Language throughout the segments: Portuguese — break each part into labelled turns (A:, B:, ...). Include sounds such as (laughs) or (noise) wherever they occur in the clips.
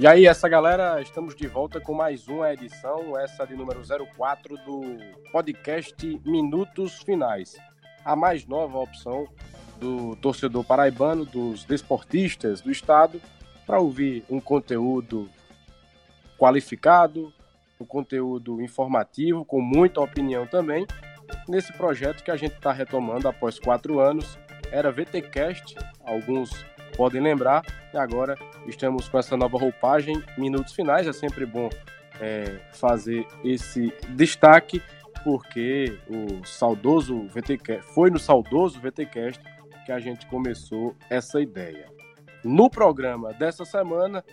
A: E aí, essa galera, estamos de volta com mais uma edição, essa de número 04 do podcast Minutos Finais. A mais nova opção do torcedor paraibano, dos desportistas do estado, para ouvir um conteúdo qualificado, um conteúdo informativo, com muita opinião também, nesse projeto que a gente está retomando após quatro anos. Era VTCast, alguns podem lembrar, e agora estamos com essa nova roupagem, minutos finais, é sempre bom é, fazer esse destaque, porque o saudoso VTCast, foi no saudoso VTCast que a gente começou essa ideia. No programa dessa semana,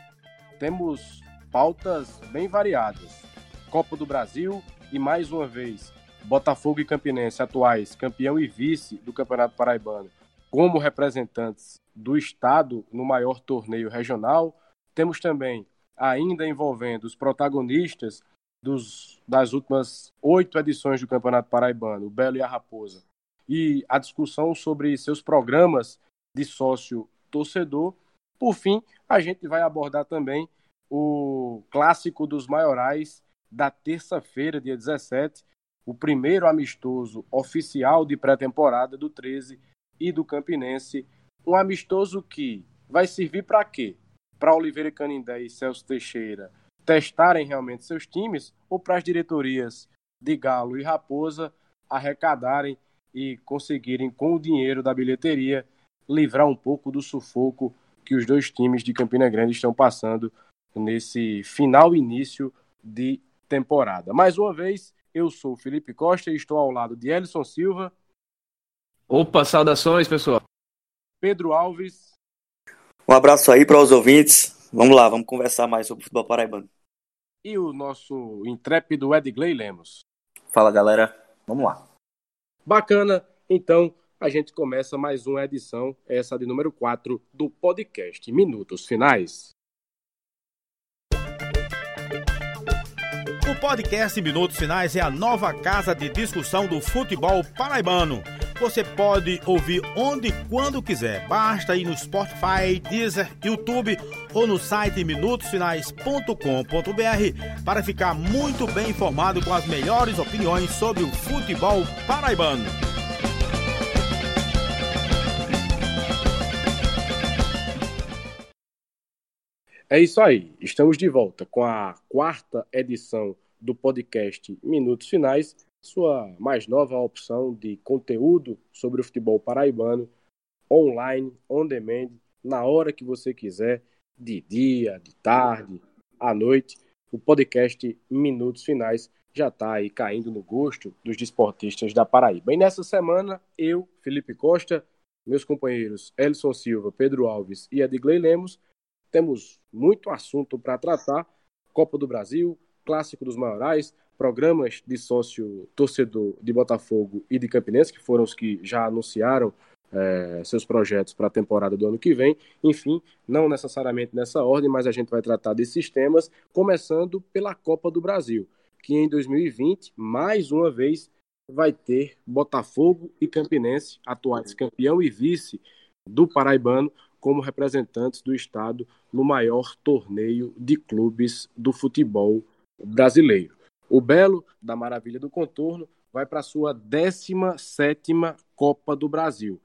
A: temos pautas bem variadas. Copa do Brasil e mais uma vez Botafogo e Campinense, atuais campeão e vice do Campeonato Paraibano, como representantes do Estado no maior torneio regional. Temos também, ainda envolvendo os protagonistas dos, das últimas oito edições do Campeonato Paraibano, o Belo e a Raposa, e a discussão sobre seus programas de sócio torcedor. Por fim, a gente vai abordar também o clássico dos maiorais da terça-feira, dia 17, o primeiro amistoso oficial de pré-temporada do 13 e do Campinense um amistoso que vai servir para quê? Para Oliveira Canindé e Celso Teixeira testarem realmente seus times ou para as diretorias de Galo e Raposa arrecadarem e conseguirem, com o dinheiro da bilheteria, livrar um pouco do sufoco que os dois times de Campina Grande estão passando nesse final início de temporada. Mais uma vez, eu sou Felipe Costa e estou ao lado de Elison Silva.
B: Opa, saudações, pessoal.
A: Pedro Alves.
C: Um abraço aí para os ouvintes. Vamos lá, vamos conversar mais sobre o futebol paraibano.
A: E o nosso intrépido Edgley Lemos.
D: Fala, galera. Vamos lá.
A: Bacana. Então, a gente começa mais uma edição, essa de número 4 do podcast Minutos Finais.
E: O podcast Minutos Finais é a nova casa de discussão do futebol paraibano você pode ouvir onde e quando quiser. Basta ir no Spotify, Deezer, YouTube ou no site minutosfinais.com.br para ficar muito bem informado com as melhores opiniões sobre o futebol paraibano.
A: É isso aí. Estamos de volta com a quarta edição do podcast Minutos Finais sua mais nova opção de conteúdo sobre o futebol paraibano, online, on demand, na hora que você quiser, de dia, de tarde, à noite. O podcast Minutos Finais já está aí caindo no gosto dos desportistas da Paraíba. E nessa semana, eu, Felipe Costa, meus companheiros Elson Silva, Pedro Alves e Edgley Lemos, temos muito assunto para tratar. Copa do Brasil, Clássico dos Maiorais, programas de sócio torcedor de Botafogo e de Campinense, que foram os que já anunciaram é, seus projetos para a temporada do ano que vem. Enfim, não necessariamente nessa ordem, mas a gente vai tratar desses temas, começando pela Copa do Brasil, que em 2020, mais uma vez, vai ter Botafogo e Campinense, atuais campeão e vice do Paraibano, como representantes do estado no maior torneio de clubes do futebol brasileiro. O Belo, da Maravilha do Contorno, vai para sua 17 Copa do Brasil,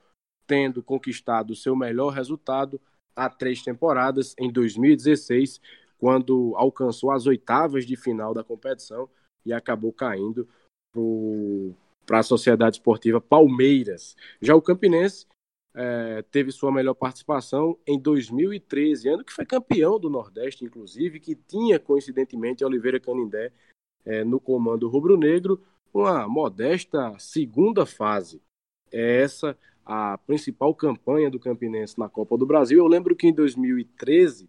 A: tendo conquistado seu melhor resultado há três temporadas, em 2016, quando alcançou as oitavas de final da competição e acabou caindo para a Sociedade Esportiva Palmeiras. Já o Campinense é, teve sua melhor participação em 2013, ano que foi campeão do Nordeste, inclusive, que tinha coincidentemente Oliveira Canindé é, no comando rubro-negro, uma modesta segunda fase. É essa a principal campanha do Campinense na Copa do Brasil. Eu lembro que em 2013,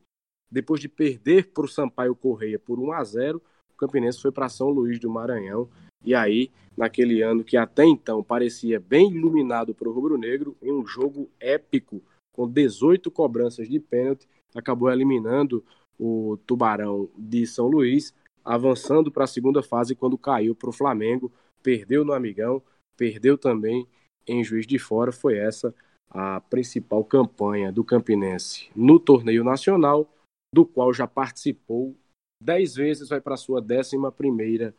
A: depois de perder para o Sampaio Correia por 1 a 0, o Campinense foi para São Luís do Maranhão. E aí, naquele ano que até então parecia bem iluminado para o rubro-negro, em um jogo épico, com 18 cobranças de pênalti, acabou eliminando o Tubarão de São Luís avançando para a segunda fase quando caiu para o Flamengo, perdeu no Amigão, perdeu também em Juiz de Fora. Foi essa a principal campanha do Campinense no torneio nacional. do qual já participou dez vezes, vai para a sua décima primeira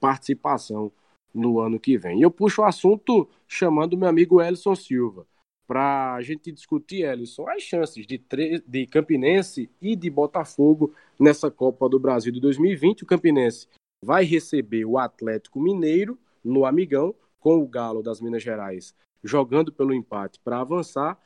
A: participação no ano que vem. E eu puxo o assunto chamando meu amigo Elson Silva para a gente discutir, Ellison, as chances de, de Campinense e de Botafogo nessa Copa do Brasil de 2020. O Campinense vai receber o Atlético Mineiro no Amigão, com o Galo das Minas Gerais jogando pelo empate para avançar,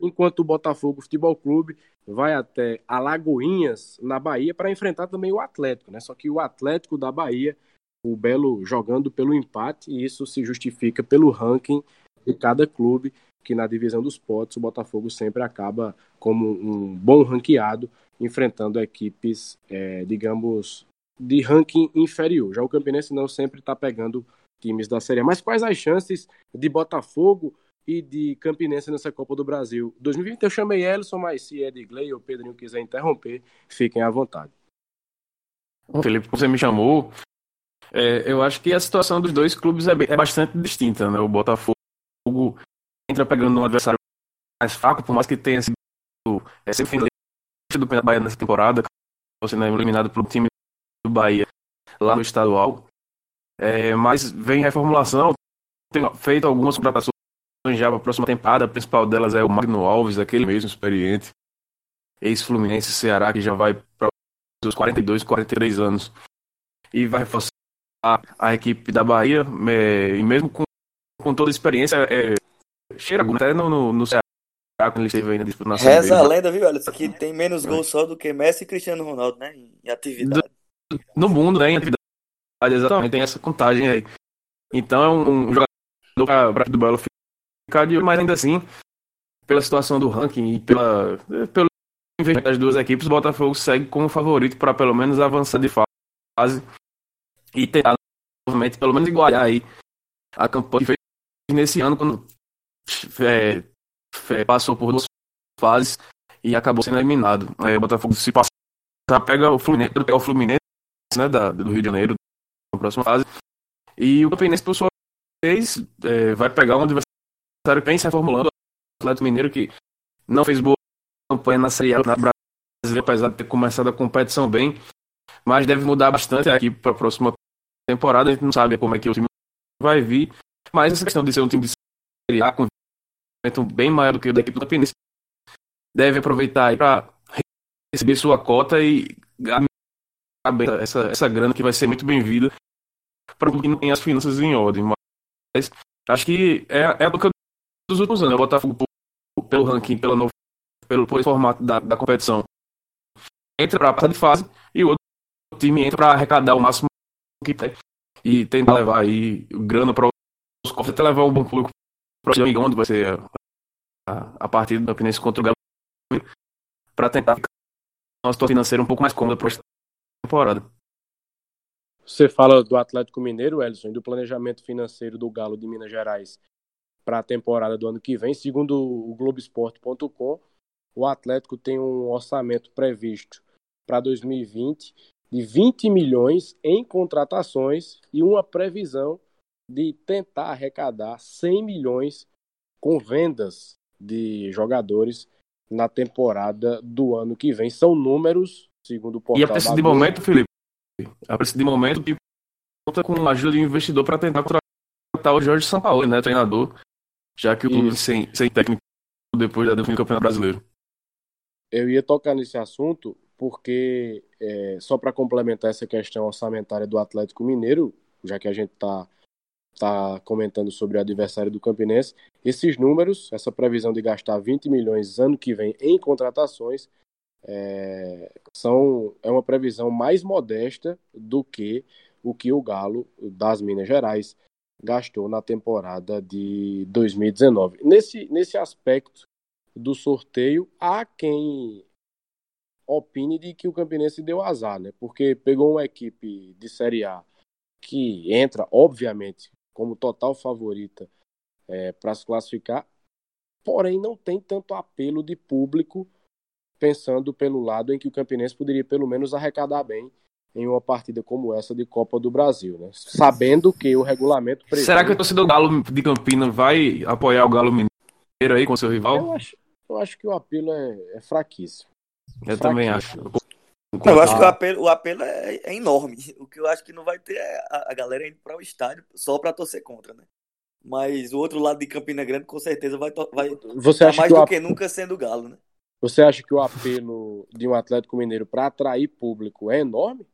A: enquanto o Botafogo Futebol Clube vai até Alagoinhas, na Bahia, para enfrentar também o Atlético, né? Só que o Atlético da Bahia, o Belo jogando pelo empate, e isso se justifica pelo ranking de cada clube, que na divisão dos potes o Botafogo sempre acaba como um bom ranqueado, enfrentando equipes, é, digamos, de ranking inferior. Já o Campinense não sempre está pegando times da Série A. Mas quais as chances de Botafogo e de Campinense nessa Copa do Brasil? 2020 eu chamei Elson, mas se Edgley ou Pedrinho quiser interromper, fiquem à vontade.
B: Felipe, você me chamou. É, eu acho que a situação dos dois clubes é, é bastante distinta. Né? O Botafogo entra pegando um adversário mais fraco, por mais que tenha sido é, sempre do Bahia nessa temporada, você é eliminado pelo time do Bahia lá no estadual. É, mas vem reformulação, tem feito algumas contratações já para a próxima temporada. A principal delas é o Magno Alves, aquele mesmo experiente, ex-Fluminense Ceará, que já vai para os 42, 43 anos. E vai reforçar a equipe da Bahia, é, e mesmo com, com toda a experiência, é, cheira até no, no, no Ceará, quando ele esteve ainda disputando
C: Reza a lenda, viu, Alisson, que tem menos gols só do que Messi e Cristiano Ronaldo, né, em atividade.
B: Do, no mundo, né, em atividade exatamente, tem essa contagem aí. Então é um, um jogador para do Belo ficar de mas ainda assim, pela situação do ranking e pela, pelo investimento das duas equipes, o Botafogo segue como favorito para pelo menos avançar de fase e tentar novamente, pelo menos igualar aí a campanha que fez nesse ano, quando é, é, passou por duas fases e acabou sendo eliminado. É, o Botafogo se passar, pega o Fluminense, pega o Fluminense né, da, do Rio de Janeiro, na próxima fase. E o Campinense, por sua vez, é, vai pegar um adversário que vem se reformulando, o Atlético Mineiro, que não fez boa campanha na Série A na Brasileira, apesar de ter começado a competição bem, mas deve mudar bastante aqui para a próxima temporada. A gente não sabe como é que o time vai vir, mas essa questão de ser um time de Série A com bem maior do que o da equipe do Campinense deve aproveitar para receber sua cota e essa, essa grana que vai ser muito bem-vinda para quem não tem as finanças em ordem. Mas acho que é, é a dos últimos anos. O Botafogo, pelo ranking, pelo, novo, pelo, pelo formato da, da competição, entra para passar de fase e o outro time entra para arrecadar o máximo que tem e tentar levar aí grana para os cofres, até levar um bom público para o amigão, onde vai ser a, a partida do Campinense contra o Galo, para tentar ficar uma situação financeira um pouco mais cômoda para temporada.
A: Você fala do Atlético Mineiro, Elson, do planejamento financeiro do Galo de Minas Gerais para a temporada do ano que vem. Segundo o Globoesporte.com, o Atlético tem um orçamento previsto para 2020 de 20 milhões em contratações e uma previsão de tentar arrecadar 100 milhões com vendas de jogadores na temporada do ano que vem. São números, segundo o portal.
B: E a partir de momento, Felipe, a partir de momento que conta com a ajuda de um investidor para tentar contratar o Jorge Sampaoli, né, treinador, já que o clube sem, sem técnico depois da definição do Campeonato Brasileiro.
A: Eu ia tocar nesse assunto porque, é, só para complementar essa questão orçamentária do Atlético Mineiro, já que a gente está tá comentando sobre o adversário do Campinense, esses números, essa previsão de gastar 20 milhões ano que vem em contratações, é, são, é uma previsão mais modesta do que o que o Galo das Minas Gerais gastou na temporada de 2019. Nesse, nesse aspecto do sorteio, há quem opine de que o Campinense deu azar, né? Porque pegou uma equipe de Série A que entra, obviamente, como total favorita é, para se classificar, porém não tem tanto apelo de público pensando pelo lado em que o Campinense poderia pelo menos arrecadar bem em uma partida como essa de Copa do Brasil, né? Sabendo que o regulamento
B: prevê... Será que o torcedor Galo de Campinas vai apoiar o Galo Mineiro aí com seu rival?
A: Eu acho, eu acho que o apelo é, é fraquíssimo.
B: Eu também acho.
C: Eu, eu acho que o apelo, o apelo é, é, enorme. (laughs) O que eu acho que não vai ter é a, a galera indo para o estádio só para torcer contra, né? Mas o outro lado de Campina Grande com certeza vai, vai
A: Você acha
C: mais
A: que
C: do
A: o,
C: que nunca sendo galo, né?
A: Você acha que o apelo de um Atlético Mineiro para atrair público é enorme?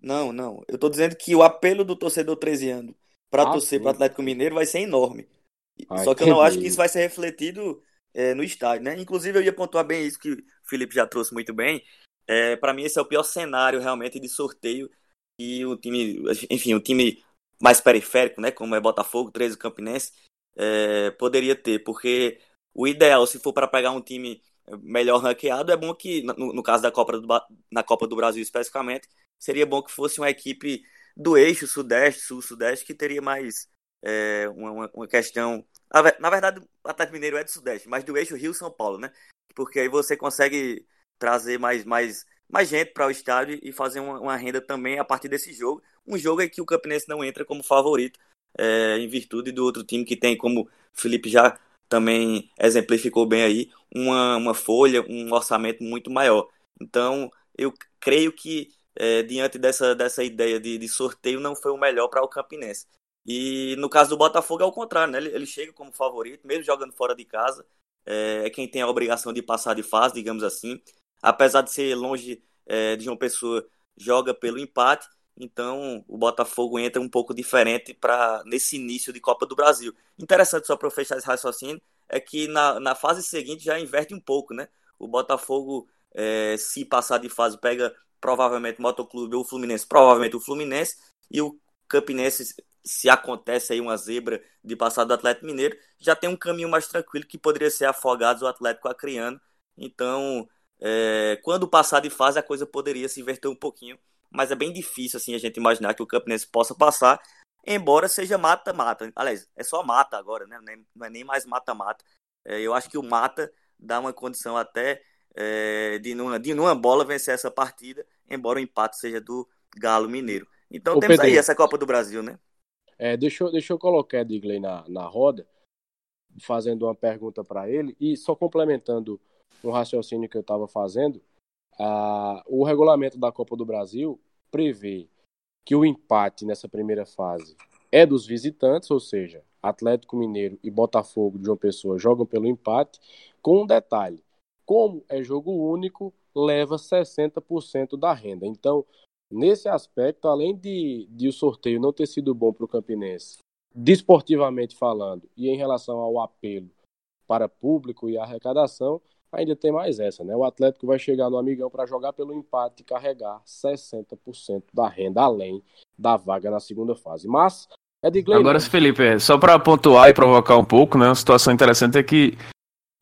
C: Não, não. Eu tô dizendo que o apelo do torcedor 13 anos para
A: Ah,
C: torcer para Atlético Mineiro vai ser enorme.
A: Ah,
C: Só que eu não acho que isso vai ser refletido é, no estádio, né? Inclusive, eu ia pontuar bem isso que o Felipe já trouxe muito bem. É, para mim, esse é o pior cenário realmente de sorteio e o time, enfim, o time mais periférico, né? Como é Botafogo, 13 Campinense, é, poderia ter, porque o ideal, se for para pegar um time melhor ranqueado, é bom que, no, no caso da Copa do, na Copa do Brasil especificamente, seria bom que fosse uma equipe do eixo Sudeste, Sul-Sudeste, que teria mais é, uma, uma- questão. Na verdade, o Atlético Mineiro é do Sudeste, mas do eixo Rio-São Paulo, né? Porque aí você consegue trazer mais, mais, mais gente para o estádio e fazer uma, uma renda também a partir desse jogo. Um jogo em que o Campinense não entra como favorito, é, em virtude do outro time que tem, como o Felipe já também exemplificou bem aí, uma, uma folha, um orçamento muito maior. Então, eu creio que é, diante dessa, dessa ideia de, de sorteio não foi o melhor para o Campinense. E no caso do Botafogo é o contrário, né? Ele, ele chega como favorito, mesmo jogando fora de casa, é, é quem tem a obrigação de passar de fase, digamos assim. Apesar de ser longe é, de uma pessoa, joga pelo empate. Então o Botafogo entra um pouco diferente para nesse início de Copa do Brasil. Interessante só para fechar esse raciocínio é que na, na fase seguinte já inverte um pouco, né? O Botafogo, é, se passar de fase, pega provavelmente o Motoclube ou o Fluminense, provavelmente o Fluminense, e o Campinense, se acontece aí uma zebra de passar do Atlético Mineiro, já tem um caminho mais tranquilo que poderia ser Afogados ou Atlético Acreano. Então, é, quando passar de fase, a coisa poderia se inverter um pouquinho, mas é bem difícil assim a gente imaginar que o Campinense possa passar, embora seja mata-mata. Aliás, é só mata agora, né? Não é nem mais mata-mata. É, eu acho que o mata dá uma condição até é, de, numa, de numa bola vencer essa partida, embora o empate seja do Galo Mineiro. Então
A: Ô,
C: temos aí
A: Pedrinho.
C: essa Copa do Brasil, né?
A: É, deixa, eu- deixa eu colocar Digley na, na roda, fazendo uma pergunta para ele, e só complementando um raciocínio que eu estava fazendo, o regulamento da Copa do Brasil prevê que o empate nessa primeira fase é dos visitantes, ou seja, Atlético Mineiro e Botafogo de João Pessoa jogam pelo empate, com um detalhe: como é jogo único, leva 60% da renda. Então, nesse aspecto, além de, de o sorteio não ter sido bom para o Campinense, desportivamente falando, e em relação ao apelo para público e arrecadação, ainda tem mais essa, né? O Atlético vai chegar no Amigão para jogar pelo empate e carregar 60% da renda além da vaga na segunda fase. Mas é de Gleison.
B: Agora, Felipe, é, só para pontuar e provocar um pouco, né? Uma situação interessante é que,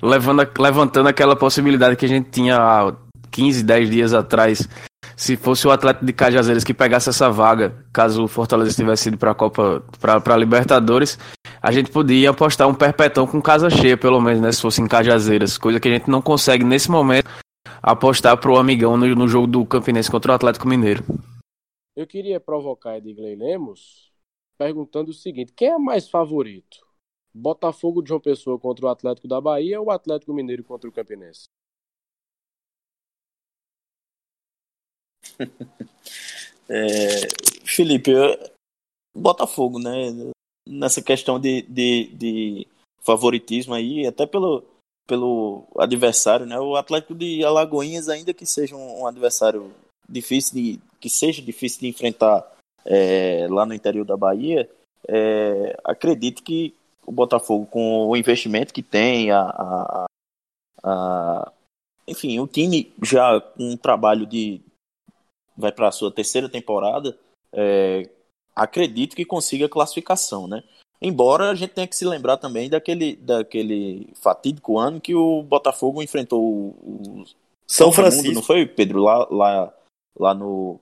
B: levando, levantando aquela possibilidade que a gente tinha há 15, 10 dias atrás, se fosse o Atlético de Cajazeiras que pegasse essa vaga, caso o Fortaleza tivesse ido para a Copa, para Libertadores, a gente podia apostar um perpetão com casa cheia, pelo menos, né? Se fosse em Cajazeiras, coisa que a gente não consegue nesse momento apostar pro amigão no, no jogo do Campinense contra o Atlético Mineiro.
A: Eu queria provocar Edgley Lemos perguntando o seguinte: quem é mais favorito? Botafogo de João Pessoa contra o Atlético da Bahia ou o Atlético Mineiro contra o Campinense? (laughs)
D: É, Felipe, eu- Botafogo, né? Nessa questão de, de, de favoritismo aí, até pelo, pelo adversário, né? O Atlético de Alagoinhas, ainda que seja um, um adversário difícil de, que seja difícil de enfrentar é, lá no interior da Bahia, é, acredito que o Botafogo, com o investimento que tem, a, a- a- enfim, o time já com um trabalho de vai para a sua terceira temporada, é, acredito que consiga a classificação, né? Embora a gente tenha que se lembrar também daquele, daquele fatídico ano que o Botafogo enfrentou o, o
C: São
D: Raimundo,
C: Francisco.
D: não foi, Pedro? Lá, lá, lá no,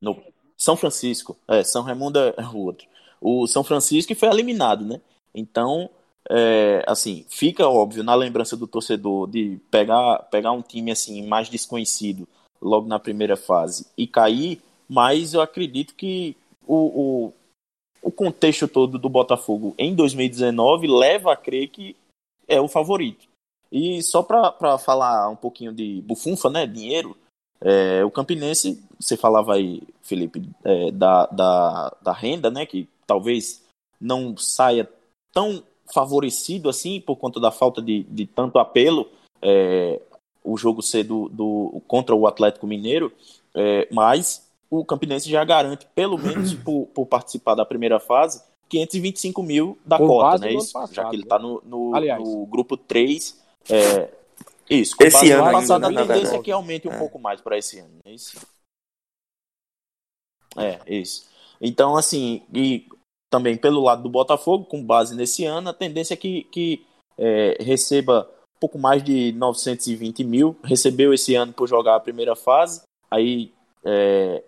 D: no São Francisco. É, São Raimundo (laughs) é o outro. O São Francisco foi eliminado, né? Então, é, assim, fica óbvio na lembrança do torcedor de pegar, pegar um time assim mais desconhecido logo na primeira fase e cair, mas eu acredito que o, o, o contexto todo do Botafogo em 2019 leva a crer que é o favorito. E só para falar um pouquinho de bufunfa, né, dinheiro, é, o Campinense, você falava aí, Felipe, é, da, da, da renda, né, que talvez não saia tão favorecido assim por conta da falta de, de tanto apelo, é, o jogo ser do, do, contra o Atlético Mineiro, é, mas o Campinense já garante, pelo menos (clears throat) por, por participar da primeira fase, 525 mil da com cota, né? Isso, passado, já que ele está né? no, no, no, grupo 3. É, isso, com
C: esse ano
D: passado, ainda, a tendência é que aumente um é. pouco mais para esse ano. É isso. É, isso. Então, assim, e também pelo lado do Botafogo, com base nesse ano, a tendência é que, que é, receba pouco mais de 920 mil. Recebeu esse ano por jogar a primeira fase, aí é,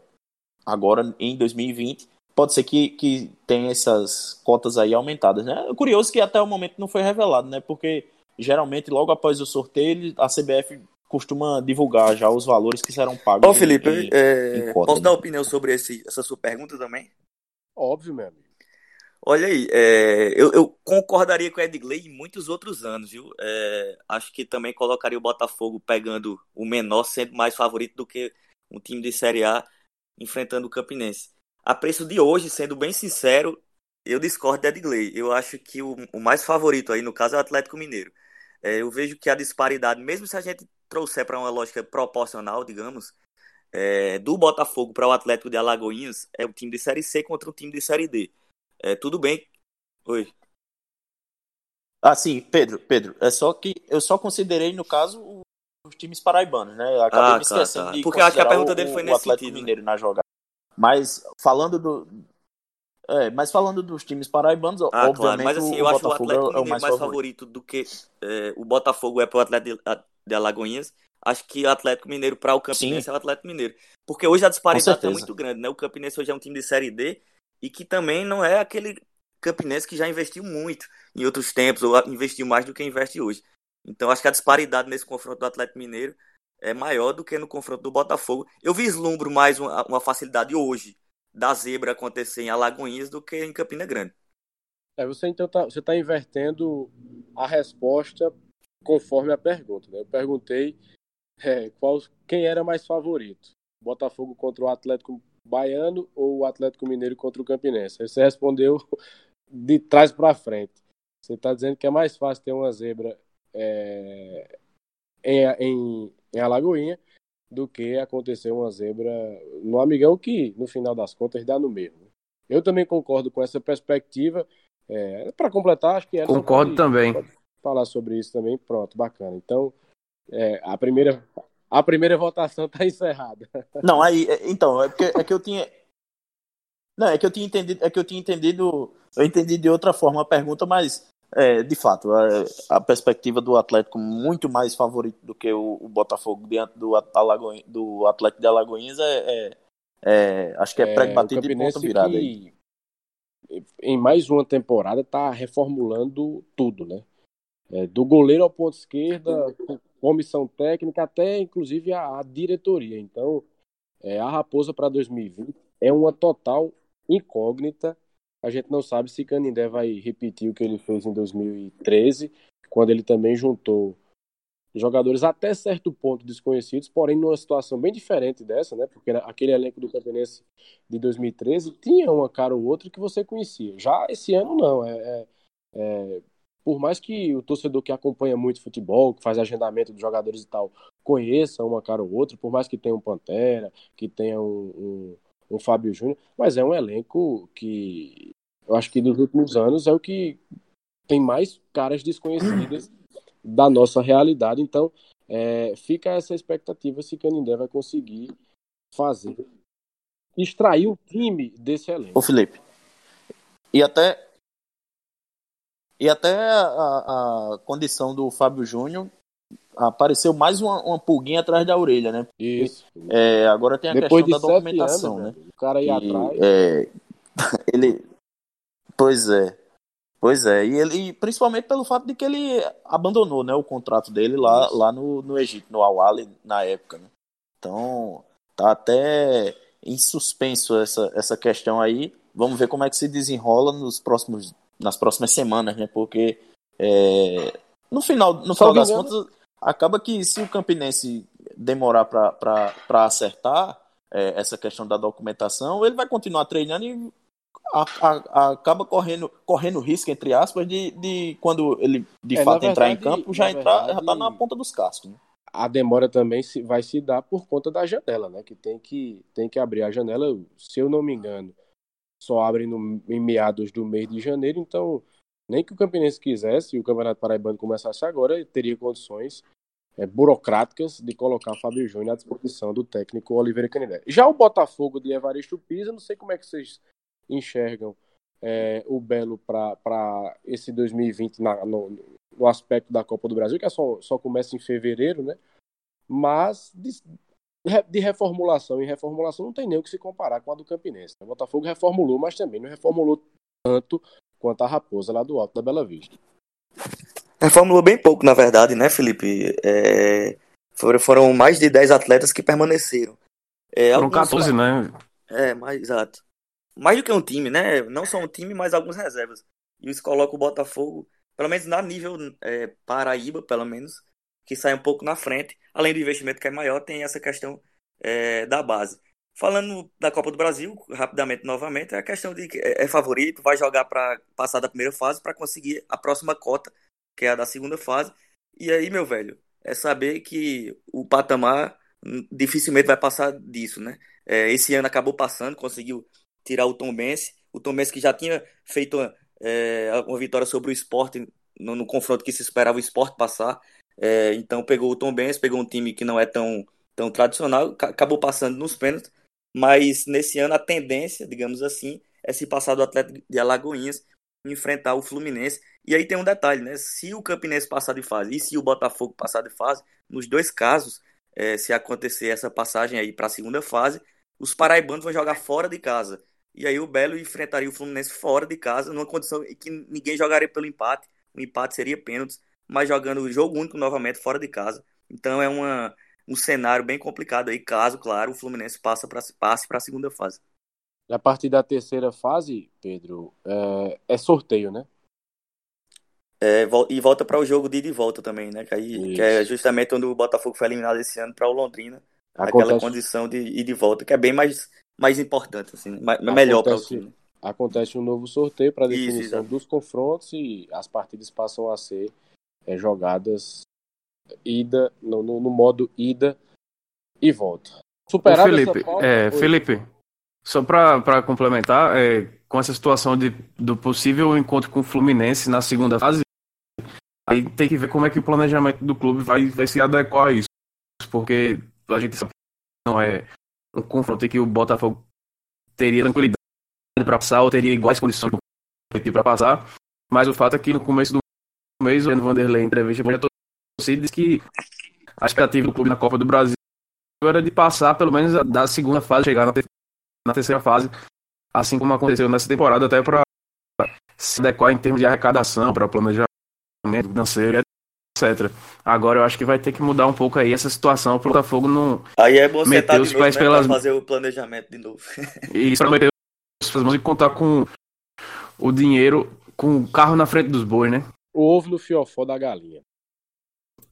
D: agora em 2020 pode ser que, que tenha essas cotas aí aumentadas, né? É curioso que até o momento não foi revelado, né? Porque geralmente logo após o sorteio a CBF costuma divulgar já os valores que serão pagos.
C: Ô, em, Felipe, em, é... em cota, posso né? dar opinião sobre esse, essa sua pergunta também?
A: Óbvio, meu amigo.
C: Olha aí, é, eu, eu, concordaria com o Edgley em muitos outros anos, viu? É, acho que também colocaria o Botafogo pegando o menor, sendo mais favorito do que um time de Série A enfrentando o Campinense. A preço de hoje, sendo bem sincero, eu discordo de Edgley. Eu acho que o, o, mais favorito aí, no caso, é o Atlético Mineiro. É, eu vejo que a disparidade, mesmo se a gente trouxer para uma lógica proporcional, digamos, é, do Botafogo para o Atlético de Alagoinhas, é o time de Série C contra o time de Série D. É, tudo bem. Oi.
D: Ah, sim, Pedro, Pedro, é só que eu só considerei, no caso, os times paraibanos, né? Eu acabei ah, me tá, esquecendo tá, tá. de
C: Porque acho que a pergunta dele foi o, nesse o Atlético sentido?
D: Mineiro na jogada. Mas falando do. É, mas falando dos times paraibanos, ah, obviamente. Claro. Mas assim, eu acho Botafogo o Atlético é o mais, mais favorito. do que é, o Botafogo é para o Atlético de Alagoinhas. Acho que o Atlético Mineiro para o Campinense Sim. é o Atlético Mineiro. Porque hoje a disparidade é muito grande, né? O Campinense hoje é um time de Série D e que também não é aquele Campinense que já investiu muito em outros tempos, ou investiu mais do que investe hoje. Então acho que a disparidade nesse confronto do Atlético Mineiro é maior do que no confronto do Botafogo. Eu vislumbro mais uma, uma facilidade hoje da zebra acontecer em Alagoinhas do que em Campina Grande.
A: É, você então tá, você está invertendo a resposta conforme a pergunta. Né? Eu perguntei é, qual, quem era mais favorito, Botafogo contra o Atlético Baiano ou o Atlético Mineiro contra o Campinense. Aí você respondeu (laughs) de trás para frente. Você está dizendo que é mais fácil ter uma zebra é, em, em, em Alagoinha do que acontecer uma zebra no Amigão, que no final das contas dá no mesmo. Eu também concordo com essa perspectiva. É, Para completar, acho que
B: é. Concordo também.
A: Falar sobre isso também, pronto, bacana. Então, é, a primeira a primeira votação está (laughs) encerrada.
D: Não, aí, é, então, é porque é que eu tinha não, é que eu tinha entendido, é que eu tinha entendido, eu entendi de outra forma a pergunta, mas é, de fato, a, a, perspectiva do Atlético muito mais favorito do que o, o Botafogo diante do, Alago, do Atlético de Alagoinhas é, é, é acho que é, é prego batido e ponto virado aí.
A: Em mais uma temporada está reformulando tudo, né? É, do goleiro ao ponto esquerda, comissão técnica, até inclusive a, a diretoria. Então, é, a Raposa para 2020 é uma total incógnita a gente não sabe se Canindé vai repetir o que ele fez em 2013, quando ele também juntou jogadores até certo ponto desconhecidos, porém numa situação bem diferente dessa, né? Porque aquele elenco do Campinense de 2013 tinha uma cara ou outra que você conhecia. Já esse ano não. É, é, é, por mais que o torcedor que acompanha muito futebol, que faz agendamento dos jogadores e tal, conheça uma cara ou outra, por mais que tenha um Pantera, que tenha um, um Fábio Júnior, mas é um elenco que eu acho que nos últimos anos é o que tem mais caras desconhecidas (clears throat) da nossa realidade. Então, é, fica essa expectativa se Canindé vai conseguir fazer, extrair o time desse elenco.
D: Ô Felipe, e até e até a, a condição do Fábio Júnior apareceu mais uma, uma pulguinha atrás da orelha, né?
A: Isso.
D: É, agora tem a Depois questão da documentação, anos, né?
A: O cara ia atrás.
D: É, (laughs) ele, Pois é. Pois é, e ele, principalmente pelo fato de que ele abandonou, né, o contrato dele lá, lá no, no Egito, no Awali, na época, né? Então, tá até em suspenso essa, essa questão aí. Vamos ver como é que se desenrola nos próximos, nas próximas semanas, né? Porque é, no final, no final das contas, acaba que se o Campinense demorar para acertar é, essa questão da documentação, ele vai continuar treinando e a, a, acaba correndo, correndo risco, entre aspas, de, de quando ele de é, fato verdade, entrar em campo, já entrar, verdade, já tá na ponta dos cascos. Né?
A: A demora também se, vai se dar por conta da janela, né? Que tem que, tem que abrir a janela, se eu não me engano, só abre no, em meados do mês de janeiro, então nem que o Campinense quisesse e o Campeonato Paraibano começasse agora, teria condições é, burocráticas de colocar Fábio Júnior à disposição do técnico Oliveira Canindé. Já o Botafogo de Evaristo Pisa, não sei como é que vocês enxergam é, o Belo para esse 2020 na, no, no, aspecto da Copa do Brasil, que é só, só começa em fevereiro, né? Mas de, de reformulação em reformulação não tem nem o que se comparar com a do Campinense. O Botafogo reformulou, mas também não reformulou tanto quanto a Raposa lá do Alto da Bela Vista.
C: Reformulou bem pouco, na verdade, né, Felipe? É, foram, foram mais de 10 atletas que permaneceram.
B: É, foram 14, né?
C: É, mais, exato. Mais do que um time, né? Não só um time, mas algumas reservas. E isso coloca o Botafogo, pelo menos na nível é, Paraíba, pelo menos, que sai um pouco na frente. Além do investimento que é maior, tem essa questão é, da base. Falando da Copa do Brasil, rapidamente novamente, é a questão de que é, é favorito, vai jogar para passar da primeira fase para conseguir a próxima cota, que é a da segunda fase. E aí, meu velho, é saber que o patamar dificilmente vai passar disso, né? É, esse ano acabou passando, conseguiu tirar o Tom Benz, o Tom Benz que já tinha feito é, uma vitória sobre o esporte no, no, confronto que se esperava o esporte passar. É, então pegou o Tom Benz, pegou um time que não é tão, tão tradicional, acabou passando nos pênaltis mas nesse ano a tendência, digamos assim, é se passar do Atlético de Alagoinhas enfrentar o Fluminense. E aí tem um detalhe, né? Se o Campinense passar de fase e se o Botafogo passar de fase, nos dois casos, é, se acontecer essa passagem aí para a segunda fase, os paraibanos vão jogar fora de casa. E aí o Belo enfrentaria o Fluminense fora de casa, numa condição em que ninguém jogaria pelo empate. O empate seria pênaltis, mas jogando o jogo único novamente fora de casa. Então é uma um cenário bem complicado aí, caso, claro, o Fluminense passa pra, passe para a segunda fase.
A: A partir da terceira fase, Pedro, é, é sorteio, né?
C: É, e volta para o jogo de ida e volta também, né? Que, aí, que é justamente onde o Botafogo foi eliminado esse ano para o Londrina. Acontece... Aquela condição de ida e volta, que é bem mais, mais importante, assim, mais, melhor para o time.
A: Acontece um novo sorteio para definição Isso, dos confrontos e as partidas passam a ser é, jogadas ida, no, no, modo ida e volta.
B: Superado Ô, Felipe, é, Felipe, só para complementar, é, com essa situação de, do possível encontro com o Fluminense na segunda fase, aí tem que ver como é que o planejamento do clube vai, vai se adequar a isso. Porque a gente sabe que não é um confronto em que o Botafogo teria tranquilidade para passar ou teria iguais condições para passar. Mas o fato é que no começo do mês, o Vanderlei, entrevista, já você disse que a expectativa do clube na Copa do Brasil era de passar pelo menos da segunda fase, chegar na, ter na terceira fase, assim como aconteceu nessa temporada, até para se adequar em termos de arrecadação, para planejamento financeiro, etc. Agora eu acho que vai ter que mudar um pouco aí essa situação para o Botafogo não
C: aí é bom meter os pés né, pelas fazer o planejamento de novo. (laughs)
B: e isso para meter os mãos e contar com o dinheiro, com o carro na frente dos bois, né?
A: O ovo no fiofó da galinha.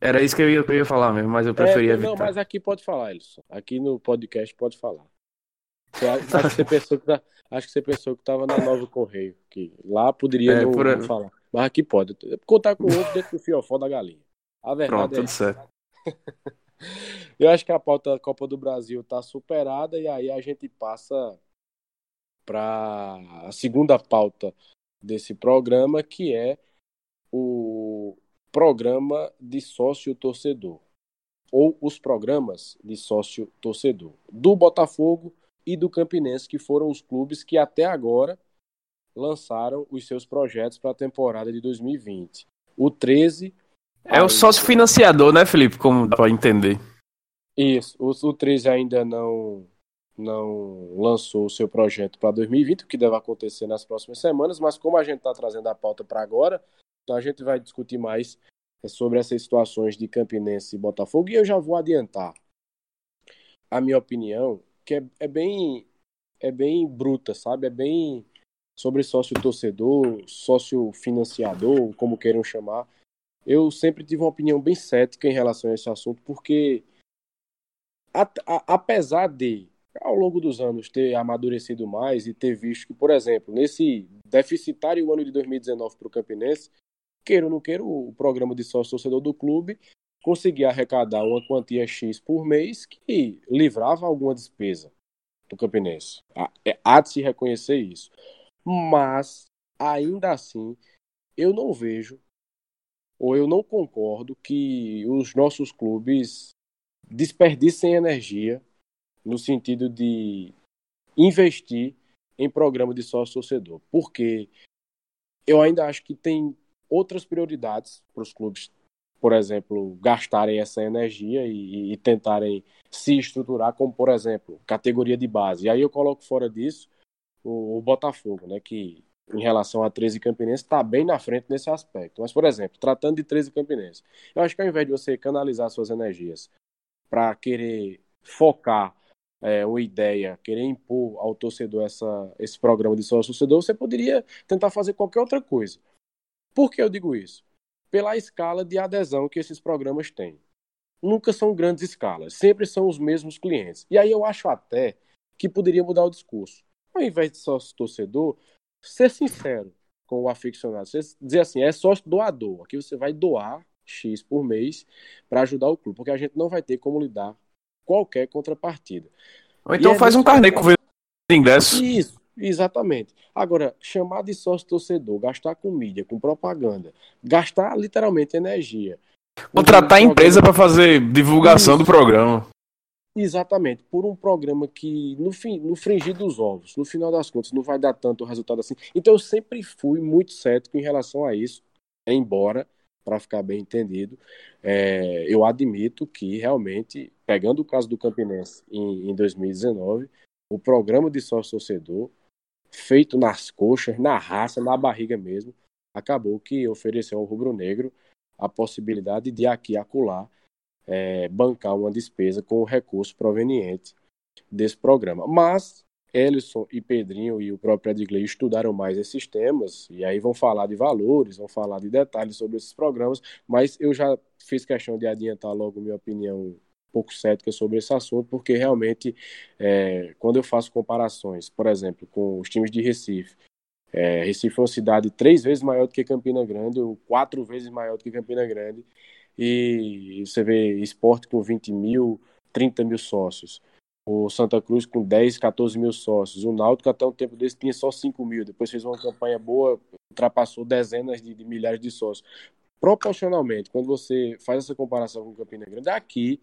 B: Era isso que eu ia, eu ia falar mesmo, mas eu preferia é,
A: evitar. Não, mas aqui pode falar, Elson. Aqui no podcast pode falar. Acho que você pensou que, tá, acho que você pensou que tava na Nova Correio. Que lá poderia é, não, por... não falar. Mas aqui pode. Contar com o outro dentro do fiofó da galinha. A verdade
B: Pronto,
A: é
B: tudo certo. (laughs)
A: eu acho que a pauta da Copa do Brasil tá superada e aí a gente passa para a segunda pauta desse programa, que é o programa de sócio torcedor ou os programas de sócio torcedor do Botafogo e do Campinense, que foram os clubes que até agora lançaram os seus projetos para a temporada de 2020. O 13
B: é ainda... o sócio financiador, né, Felipe? Como dá para entender?
A: Isso. O, o 13 ainda não não lançou o seu projeto para 2020, o que deve acontecer nas próximas semanas, mas como a gente está trazendo a pauta para agora, então a gente vai discutir mais é, sobre essas situações de Campinense e Botafogo e eu já vou adiantar a minha opinião, que é, é bem é bem bruta, sabe? É bem sobre sócio torcedor, sócio financiador, como queiram chamar. eu sempre tive uma opinião bem cética em relação a esse assunto, porque a, a, apesar de, ao longo dos anos, ter amadurecido mais e ter visto que, por exemplo, nesse deficitário ano de 2019 para o Campinense, queira ou não queira, o programa de sócio-torcedor do clube conseguia arrecadar uma quantia X por mês que livrava alguma despesa do Campinense. É, há de se reconhecer isso. Mas, ainda assim, eu não vejo ou eu não concordo que os nossos clubes desperdicem energia no sentido de investir em programa de sócio-torcedor. Porque eu ainda acho que tem outras prioridades para os clubes, por exemplo, gastarem essa energia e, e, tentarem se estruturar, como por exemplo, categoria de base. E aí eu coloco fora disso o, o Botafogo, né, que em relação a 13 Campinense está bem na frente nesse aspecto. Mas, por exemplo, tratando de 13 Campinense, eu acho que ao invés de você canalizar suas energias para querer focar é, uma ideia, querer impor ao torcedor essa, esse programa de sócio torcedor, você poderia tentar fazer qualquer outra coisa. Por que eu digo isso? Pela escala de adesão que esses programas têm. Nunca são grandes escalas, sempre são os mesmos clientes. E aí eu acho até que poderia mudar o discurso. Ao invés de sócio torcedor, ser sincero com o aficionado. Você dizer assim, é sócio doador. Aqui você vai doar X por mês para ajudar o clube, porque a gente não vai ter como lidar qualquer contrapartida.
B: Ou então é faz um carnê com de ingresso.
A: Isso, Exatamente. Agora, chamar de sócio torcedor, gastar com mídia, com propaganda, gastar literalmente energia.
B: Contratar a empresa para fazer divulgação Isso. do programa.
A: Exatamente, por um programa que, no, fim, no fringir dos ovos, no final das contas, não vai dar tanto resultado assim. Então, eu sempre fui muito cético em relação a isso, embora, para ficar bem entendido, é, eu admito que realmente, pegando o caso do Campinense em, em 2019, o programa de sócio-torcedor feito nas coxas, na raça, na barriga mesmo, acabou que ofereceu ao rubro-negro a possibilidade de aqui acolá é, bancar uma despesa com o recurso proveniente desse programa. Mas Ellison e Pedrinho e o próprio Edgley estudaram mais esses temas e aí vão falar de valores, vão falar de detalhes sobre esses programas, mas eu já fiz questão de adiantar logo minha opinião pouco cética sobre esse assunto, porque realmente, é, quando eu faço comparações, por exemplo, com os times de Recife, é, Recife é uma cidade três vezes maior do que Campina Grande, ou quatro vezes maior do que Campina Grande, e você vê esporte com 20 mil, 30 mil sócios. O Santa Cruz com 10, 14 mil sócios. O Náutico até um tempo desse tinha só 5 mil. Depois fez uma campanha boa, ultrapassou dezenas de, de milhares de sócios. Proporcionalmente, quando você faz essa comparação com Campina Grande, aqui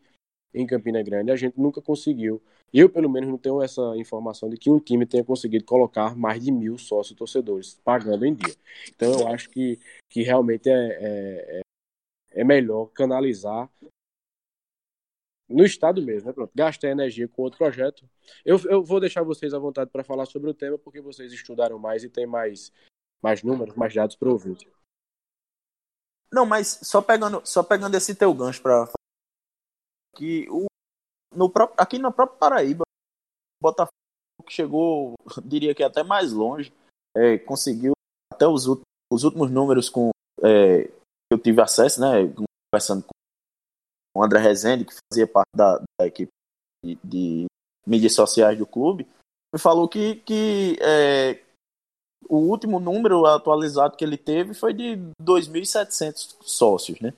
A: em Campina Grande, a gente nunca conseguiu. Eu, pelo menos, não tenho essa informação de que um time tenha conseguido colocar mais de mil sócios torcedores pagando em dia. Então, eu acho que, que realmente é, é, é, é melhor canalizar no estado mesmo, né? Pronto, gastar energia com outro projeto. Eu, eu vou deixar vocês à vontade para falar sobre o tema, porque vocês estudaram mais e têm mais, mais números, mais dados para ouvir.
D: Não, mas só pegando, só pegando esse teu gancho para que o, no próprio, aqui no próprio Paraíba, o Botafogo chegou, diria que até mais longe, é, conseguiu até os, os últimos números com é, eu tive acesso, né, conversando com o André Rezende, que fazia parte da, da equipe de, de, mídias sociais do clube, me falou que, que é, o último número atualizado que ele teve foi de 2.700 sócios, né?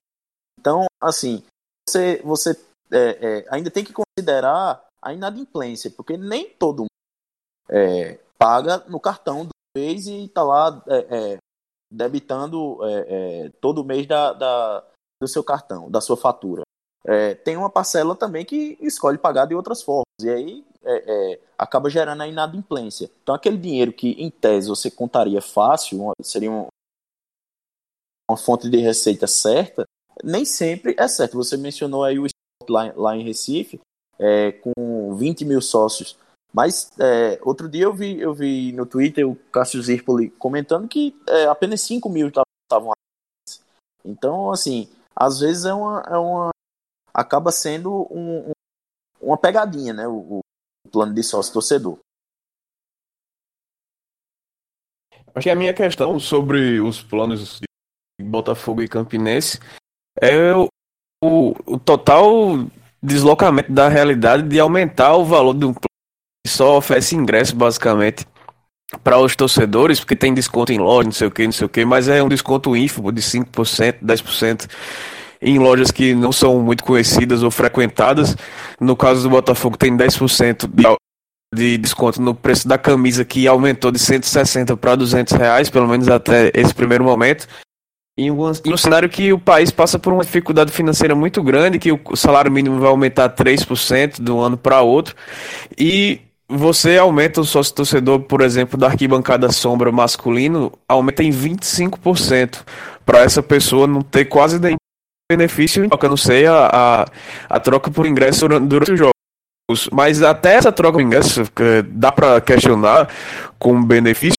D: Então, assim, você, você é, é, ainda tem que considerar a inadimplência, porque nem todo mundo é, paga no cartão do mês e está lá é, é, debitando é, todo mês da, da, do seu cartão, da sua fatura. tem uma parcela também que escolhe pagar de outras formas, e aí acaba gerando a inadimplência. Então, aquele dinheiro que, em tese, você contaria fácil, seria uma, uma fonte de receita certa, nem sempre é certo. Você mencionou aí o lá, lá em Recife, é, com 20 mil sócios. Mas é, outro dia eu vi, eu vi no Twitter o Cássio Zirpoli comentando que é, apenas 5 mil estavam Então, assim, às vezes é uma. É uma acaba sendo um, um, uma pegadinha, né? O, o plano de sócio torcedor.
B: Acho que a minha questão sobre os planos Botafogo e Campinense é o, o, total deslocamento da realidade de aumentar o valor de um que só oferece ingresso, basicamente, para os torcedores, porque tem desconto em loja, não sei o que, não sei o que, mas é um desconto ínfimo de 5%, 10% em lojas que não são muito conhecidas ou frequentadas. No caso do Botafogo, tem 10% de, de desconto no preço da camisa, que aumentou de 160 para 200 reais, pelo menos até esse primeiro momento. Em um, em um cenário que o país passa por uma dificuldade financeira muito grande, que o salário mínimo vai aumentar 3% de um ano para outro, e você aumenta o sócio torcedor, por exemplo, da arquibancada sombra masculino, aumenta em 25%, para essa pessoa não ter quase nenhum benefício, eu não sei, a, a, a troca por ingresso durante os jogos. Mas até essa troca por ingresso dá para questionar com benefício,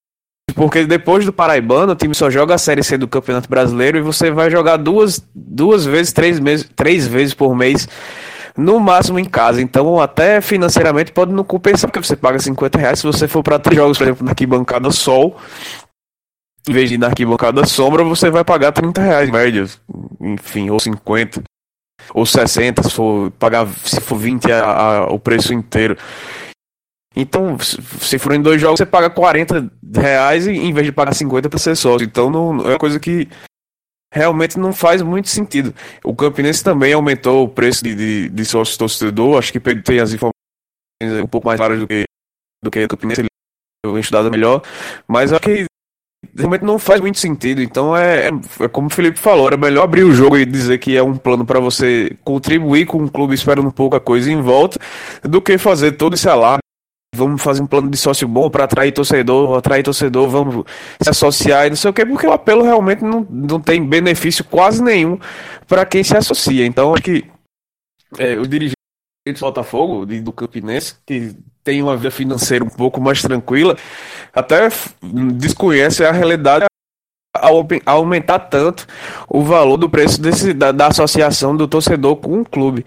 B: porque depois do Paraibano, o time só joga a Série C do Campeonato Brasileiro e você vai jogar duas, duas vezes, três, meses, três vezes por mês, no máximo em casa. Então, até financeiramente pode não compensar, porque você paga 50 reais se você for para três jogos, por exemplo, na arquibancada Sol. Em vez de ir na arquibancada sombra, você vai pagar 30 reais média, enfim, ou 50, ou 60, se for pagar, se for 20 a, a, o preço inteiro. Então, se for em dois jogos, você paga 40 reais em vez de pagar 50 para ser sócio. Então, não, é uma coisa que realmente não faz muito sentido. O Campinense também aumentou o preço de, de, de sócio torcedor. Acho que Pedro tem as informações um pouco mais claras do que, do que o Campinense. Ele estudado melhor. Mas acho que realmente não faz muito sentido. Então é, é, é, como o Felipe falou, é melhor abrir o jogo e dizer que é um plano para você contribuir com o clube esperando pouca coisa em volta, do que fazer todo esse alarme vamos fazer um plano de sócio bom para atrair torcedor, atrair torcedor, vamos se associar e não sei o que, porque o apelo realmente não, não tem benefício quase nenhum para quem se associa. Então, acho que é, os dirigentes do Botafogo, do Campinense, que tem uma vida financeira um pouco mais tranquila, até desconhece a realidade ao aumentar tanto o valor do preço desse, da, da associação do torcedor com o clube.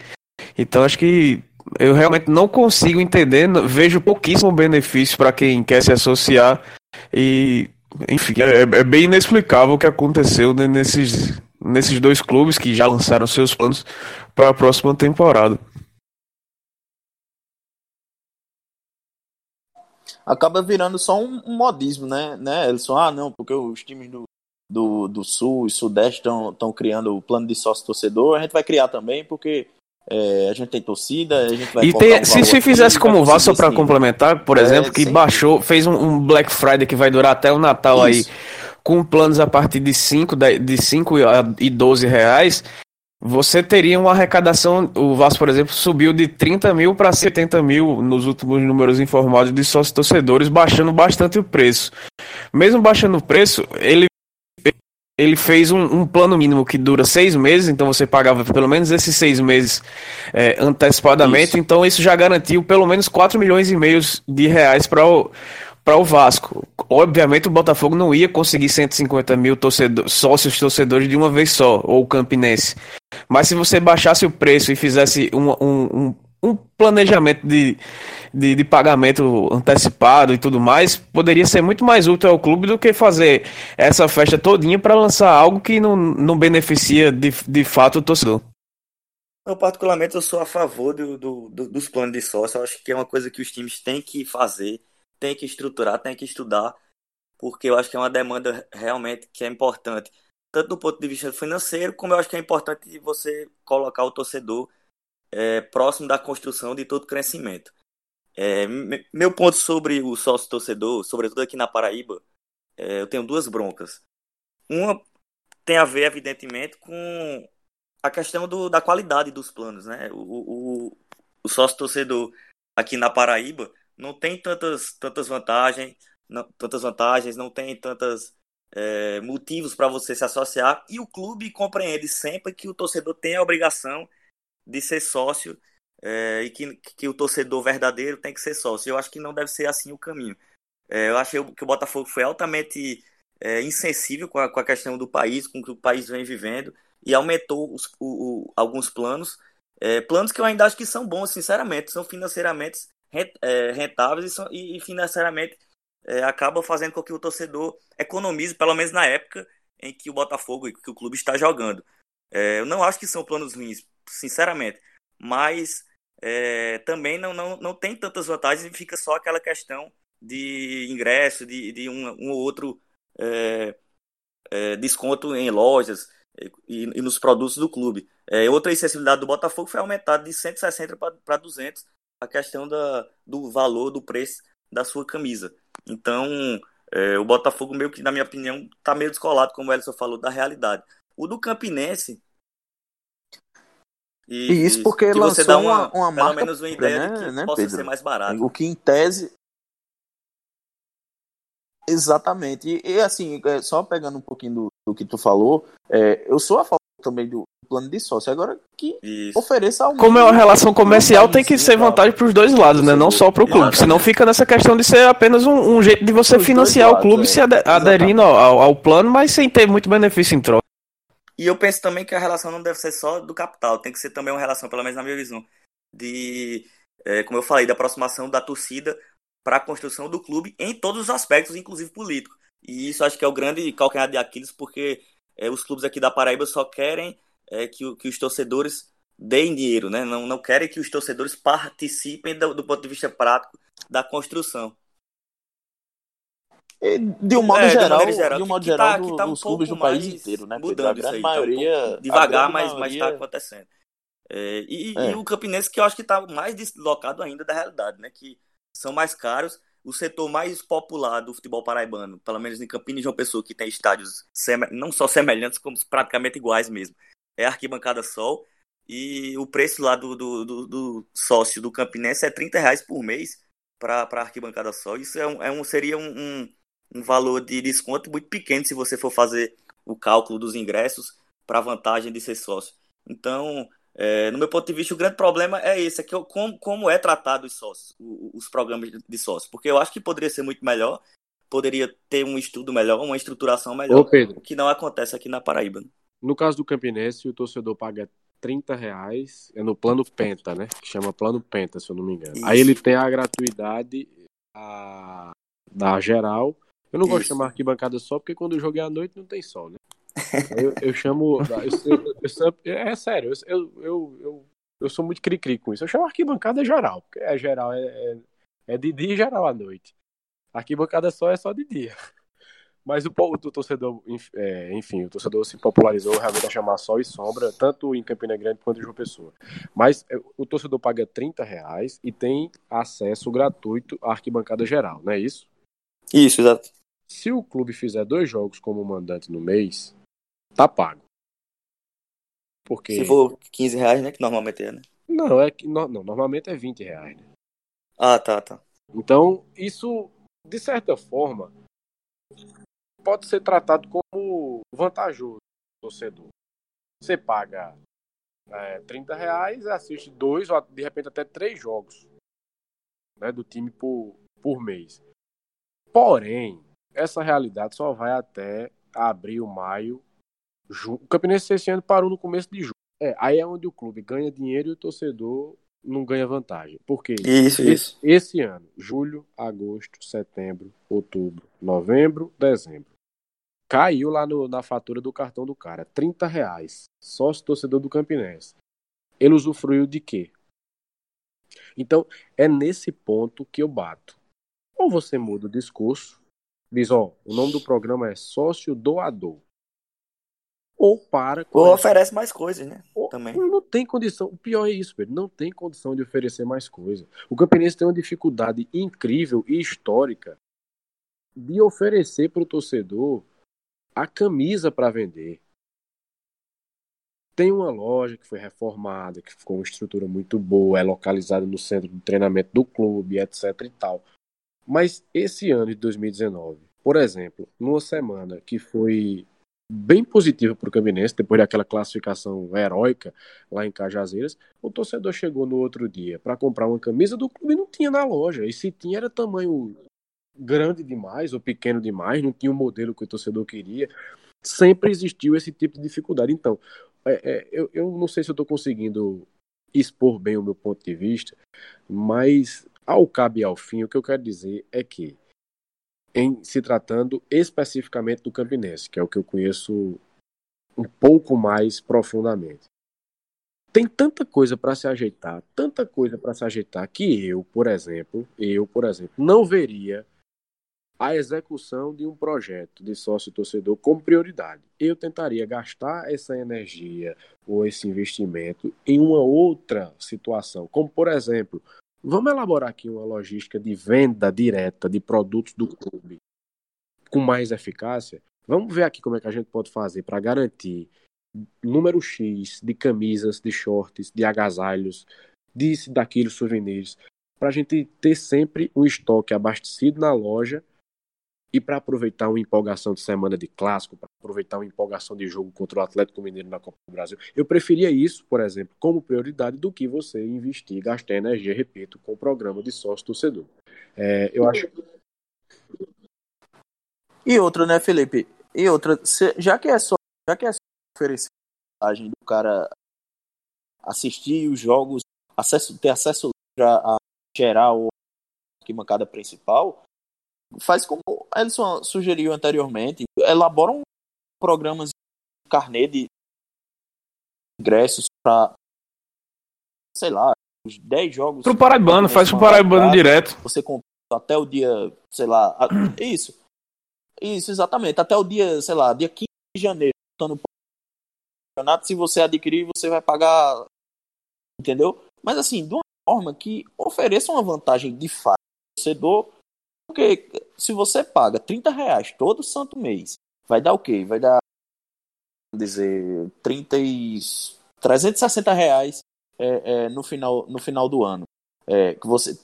B: Então, acho que eu realmente não consigo entender, vejo pouquíssimo benefício para quem quer se associar e, enfim, é, é, bem inexplicável o que aconteceu nesses, nesses dois clubes que já lançaram seus planos para a próxima temporada.
D: Acaba virando só um, um modismo, né, né, Elson? Ah, não, porque os times do, do, do Sul e Sudeste estão criando o plano de sócio-torcedor, a gente vai criar também, porque é, a gente tem torcida, a gente vai.
B: E tem, um se, se fizesse como o Vasco, só para complementar, por é, exemplo, que sim. baixou, fez um, um, Black Friday que vai durar até o Natal Isso. aí, com planos a partir de 5 de 5 e 12 reais, você teria uma arrecadação. O Vasco, por exemplo, subiu de 30 mil para 70 mil nos últimos números informados de sócios torcedores, baixando bastante o preço. Mesmo baixando o preço, ele ele fez um, um, plano mínimo que dura seis meses, então você pagava pelo menos esses seis meses é, antecipadamente, isso. então isso já garantiu pelo menos 4 milhões e meio de reais para o, para o Vasco. Obviamente o Botafogo não ia conseguir 150 mil torcedor, sócios torcedores de uma vez só, ou o Campinense. Mas se você baixasse o preço e fizesse um, um, um planejamento de, de, de, pagamento antecipado e tudo mais, poderia ser muito mais útil ao clube do que fazer essa festa todinha para lançar algo que não, não beneficia de, de fato o torcedor.
C: Eu, particularmente, eu sou a favor do, do, do, dos planos de sócio. Eu acho que é uma coisa que os times têm que fazer, têm que estruturar, têm que estudar, porque eu acho que é uma demanda realmente que é importante, tanto do ponto de vista financeiro, como eu acho que é importante você colocar o torcedor é, próximo da construção de todo crescimento. É, meu ponto sobre o sócio torcedor, sobretudo aqui na Paraíba, é, eu tenho duas broncas. Uma tem a ver, evidentemente, com a questão do, da qualidade dos planos. Né? O, o, o sócio torcedor aqui na Paraíba não tem tantas, tantas vantagens, não, tantas vantagens, não tem tantas é, motivos para você se associar e o clube compreende sempre que o torcedor tem a obrigação de ser sócio é, e que, que o torcedor verdadeiro tem que ser sócio. Eu acho que não deve ser assim o caminho. É, eu achei que o Botafogo foi altamente é, insensível com a, com a, questão do país, com o que o país vem vivendo, e aumentou os, o, o, alguns planos. Planos que eu ainda acho que são bons, sinceramente, são financeiramente rentáveis e, são, e, e financeiramente acabam fazendo com que o torcedor economize, pelo menos na época, em que o Botafogo, que o clube está jogando. Eu não acho que são planos ruins, sinceramente, mas é, também não, não, não tem tantas vantagens e fica só aquela questão de ingresso, de, de um, um ou outro é, é, desconto em lojas e, e, nos produtos do clube. É, outra acessibilidade do Botafogo foi aumentada de 160 para 200 a questão da, do valor, do preço da sua camisa. Então, é, o Botafogo meio que, na minha opinião, está meio descolado, como o Elson falou, da realidade. O do Campinense...
D: E, e isso porque que lançou você dá uma, uma,
C: uma pelo menos uma ideia né, de que né, possa Pedro? ser mais barato.
D: O que em tese Exatamente. E, e, assim, é, só pegando um pouquinho do, do que tu falou, é, eu sou a favor também do plano de sócio. Agora que Isso. ofereça ao
B: Como é uma relação comercial, tem que ser vantagem para os dois lados, né? Não só para o clube. Senão fica nessa questão de ser apenas um, um jeito de você financiar lados, o clube é. se aderindo ao, ao, plano, mas sem ter muito benefício em troca.
C: E eu penso também que a relação não deve ser só do capital, tem que ser também uma relação, pelo menos na minha visão, de, é, como eu falei, da aproximação da torcida para a construção do clube em todos os aspectos, inclusive político. E isso acho que é o grande calcanhar de Aquiles, porque é, os clubes aqui da Paraíba só querem é, que, que, os torcedores deem dinheiro, né? Não, não querem que os torcedores participem do, do ponto de vista prático da construção.
D: De um modo é, geral, de, geral, de um modo que, geral, que tá, que tá um os clubes do país inteiro, né?
C: Mudando a grande aí, maioria, tá um devagar, mas está maioria... acontecendo. É, e, é. e, o Campinense que eu acho que está mais deslocado ainda da realidade, né? Que são mais caros. O setor mais popular do futebol paraibano, pelo menos em Campinas e João Pessoa, que tem estádios não só semelhantes, como praticamente iguais mesmo, é a Arquibancada Sol. E o preço lá do, do, do, do sócio do Campinense é 30 reais por mês para a Arquibancada Sol. Isso é um, é um seria um, um, um valor de desconto muito pequeno se você for fazer o cálculo dos ingressos para a vantagem de ser sócio. Então, é, no meu ponto de vista, o grande problema é esse, é que eu, como, como é tratado os sócios, os, programas de sócios. Porque eu acho que poderia ser muito melhor, poderia ter um estudo melhor, uma estruturação melhor, Ô Pedro, o que não acontece aqui na Paraíba.
A: No caso do Campinense, o torcedor paga 30 reais, é no plano Penta, né? Que chama plano Penta, se eu não me engano. Isso. Aí ele tem a gratuidade a, da geral. Eu não Isso. gosto de chamar arquibancada só, porque quando o jogo é à noite não tem sol, né? (laughs) Eu, eu chamo. Eu, eu, é sério, eu, eu, eu, eu sou muito cri-cri com isso. Eu chamo arquibancada geral, porque é geral, é, é, é de dia e geral à noite. Arquibancada só é só de dia. Mas o, o torcedor, é, enfim, o torcedor se popularizou realmente a chamar sol e sombra, tanto em Campina Grande quanto em João Pessoa. Mas é, o torcedor paga 30 reais e tem acesso gratuito à arquibancada geral, não é isso?
C: Isso, exato.
A: Se o clube fizer dois jogos como mandante no mês, tá pago.
C: Porque... Se for 15 reais, né? Que normalmente é, né?
A: Não, é que não, normalmente é 20 reais, né?
C: Ah, tá, tá.
A: Então, isso, de certa forma, pode ser tratado como vantajoso torcedor. Você paga é, 30 reais, assiste dois ou de repente até três jogos né, do time por, por mês. Porém, essa realidade só vai até abril, maio o Campinense esse ano parou no começo de julho. É, aí é onde o clube ganha dinheiro e o torcedor não ganha vantagem. Por quê?
C: Isso,
A: esse,
C: isso.
A: Esse ano, julho, agosto, setembro, outubro, novembro, dezembro. Caiu lá no, na fatura do cartão do cara, 30 reais. Sócio torcedor do Campinense. Ele usufruiu de quê? Então, é nesse ponto que eu bato. Ou você muda o discurso, diz, ó, o nome do programa é sócio doador ou para.
C: Ou oferece mais coisas, né? Ou, Também.
A: Não tem condição. O pior é isso, Pedro. Não tem condição de oferecer mais coisas. O Campinense tem uma dificuldade incrível e histórica de oferecer para o torcedor a camisa para vender. Tem uma loja que foi reformada, que ficou uma estrutura muito boa, é localizada no centro de treinamento do clube, etc e tal. Mas esse ano de 2019, por exemplo, numa semana que foi bem positiva para o Campinense, depois daquela classificação heróica lá em Cajazeiras. O torcedor chegou no outro dia para comprar uma camisa do clube e não tinha na loja. E se tinha, era tamanho grande demais ou pequeno demais, não tinha o modelo que o torcedor queria. Sempre existiu esse tipo de dificuldade. Então, é, é, eu, eu não sei se eu estou conseguindo expor bem o meu ponto de vista, mas ao cabo e ao fim, o que eu quero dizer é que em se tratando especificamente do Campinense, que é o que eu conheço um pouco mais profundamente. Tem tanta coisa para se ajeitar, tanta coisa para se ajeitar que eu, por exemplo, eu, por exemplo, não veria a execução de um projeto de sócio torcedor como prioridade. Eu tentaria gastar essa energia ou esse investimento em uma outra situação, como por exemplo, vamos elaborar aqui uma logística de venda direta de produtos do clube com mais eficácia. Vamos ver aqui como é que a gente pode fazer para garantir número X de camisas, de shorts, de agasalhos, disso, daquilo, souvenirs, para a gente ter sempre um estoque abastecido na loja e para aproveitar uma empolgação de semana de clássico, para aproveitar uma empolgação de jogo contra o Atlético Mineiro na Copa do Brasil, eu preferia isso, por exemplo, como prioridade do que você investir, gastar energia, repito, com o programa de sócio torcedor. É, eu acho.
D: E outra, né, Felipe? E outra, já que é só, já que é só oferecer a do cara assistir os jogos, acesso, ter acesso a geral a arquibancada principal, faz como a Elson sugeriu anteriormente, elabora um programas de carnê de ingressos para sei lá, os 10 jogos.
B: Pro Paraibano, faz pro Paraibano direto.
D: Você compra até o dia, sei lá, (clears throat) isso. Isso, exatamente, até o dia, sei lá, dia 15 de janeiro, no campeonato, se você adquirir, você vai pagar, entendeu? Mas assim, de uma forma que ofereça uma vantagem de fato ao torcedor porque se você paga 30 reais todo santo mês, vai dar o quê? Vai dar, dizer, 30 e... 360 reais é, é, no, final, no final do ano. É, que você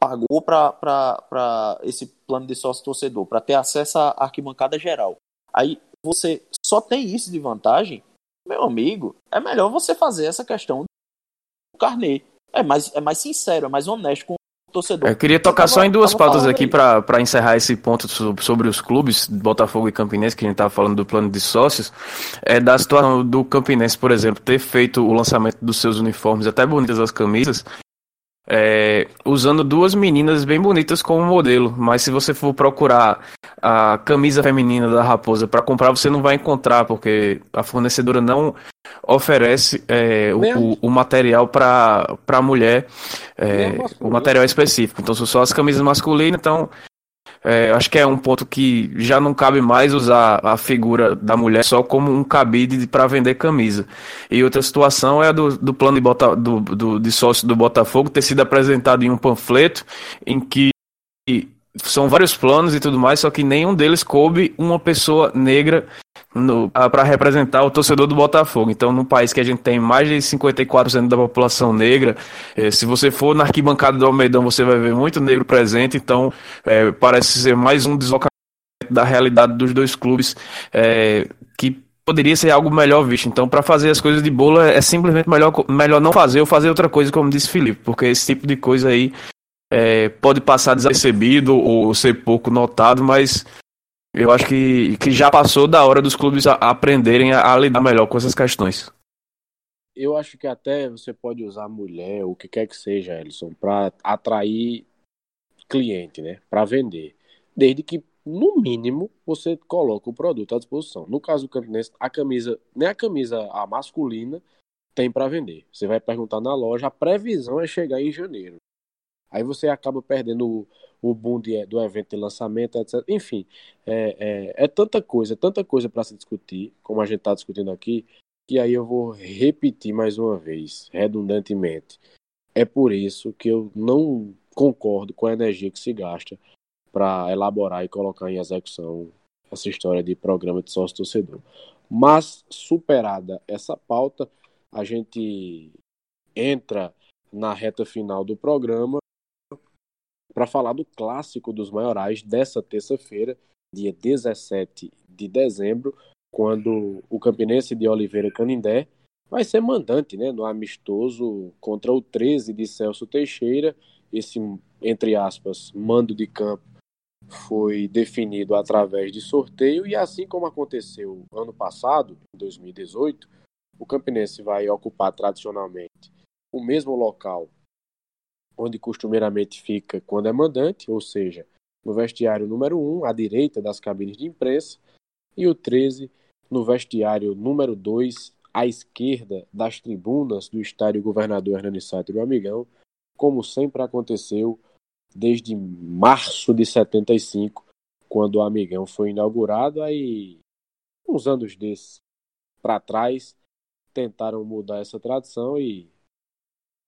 D: pagou para esse plano de sócio torcedor, para ter acesso à arquibancada geral. Aí você só tem isso de vantagem, meu amigo, é melhor você fazer essa questão do carnê. É mais, é mais sincero, é mais honesto com torcedor.
B: Eu queria tocar tava, só em duas pautas aqui para encerrar esse ponto sobre os clubes, Botafogo e Campinense, que a gente estava falando do plano de sócios, é da situação do Campinense, por exemplo, ter feito o lançamento dos seus uniformes, até bonitas as camisas, é, usando duas meninas bem bonitas como modelo, mas se você for procurar a camisa feminina da Raposa para comprar, você não vai encontrar, porque a fornecedora não oferece é, o, o, material para a mulher, é, o material específico. Então são só as camisas masculinas, então é, acho que é um ponto que já não cabe mais usar a figura da mulher só como um cabide para vender camisa. E outra situação é a do, do plano de, bota, do, do, de sócio do Botafogo ter sido apresentado em um panfleto em que são vários planos e tudo mais, só que nenhum deles coube uma pessoa negra para representar o torcedor do Botafogo. Então, num país que a gente tem mais de 54% da população negra, eh, se você for na arquibancada do Almeidão, você vai ver muito negro presente. Então, eh, parece ser mais um deslocamento da realidade dos dois clubes eh, que poderia ser algo melhor visto. Então, para fazer as coisas de bola, é simplesmente melhor, melhor não fazer ou fazer outra coisa, como disse Felipe, porque esse tipo de coisa aí pode passar desapercebido ou ser pouco notado, mas eu acho que, que já passou da hora dos clubes a, a aprenderem a, a, lidar melhor com essas questões.
A: Eu acho que até você pode usar mulher, o que quer que seja, Ellison, para atrair cliente, né? Para vender. Desde que, no mínimo, você coloque o produto à disposição. No caso do Campinense, a camisa, nem a camisa a masculina tem para vender. Você vai perguntar na loja, a previsão é chegar em janeiro. Aí você acaba perdendo o boom de, do evento de lançamento, etc. Enfim, é, é, é tanta coisa, é tanta coisa para se discutir, como a gente está discutindo aqui, que aí eu vou repetir mais uma vez, redundantemente. É por isso que eu não concordo com a energia que se gasta para elaborar e colocar em execução essa história de programa de sócio torcedor. Mas superada essa pauta, a gente entra na reta final do programa para falar do clássico dos maiorais dessa terça-feira, dia 17 de dezembro, quando o Campinense de Oliveira Canindé vai ser mandante né, no amistoso contra o 13 de Celso Teixeira. Esse, entre aspas, mando de campo foi definido através de sorteio e assim como aconteceu ano passado, em 2018, o Campinense vai ocupar tradicionalmente o mesmo local onde costumeiramente fica quando é mandante, ou seja, no vestiário número 1, à direita das cabines de imprensa, e o 13 no vestiário número 2, à esquerda das tribunas do estádio Governador Hernani Sato do Amigão, como sempre aconteceu desde março de 75, quando o Amigão foi inaugurado, aí uns anos desses para trás tentaram mudar essa tradição e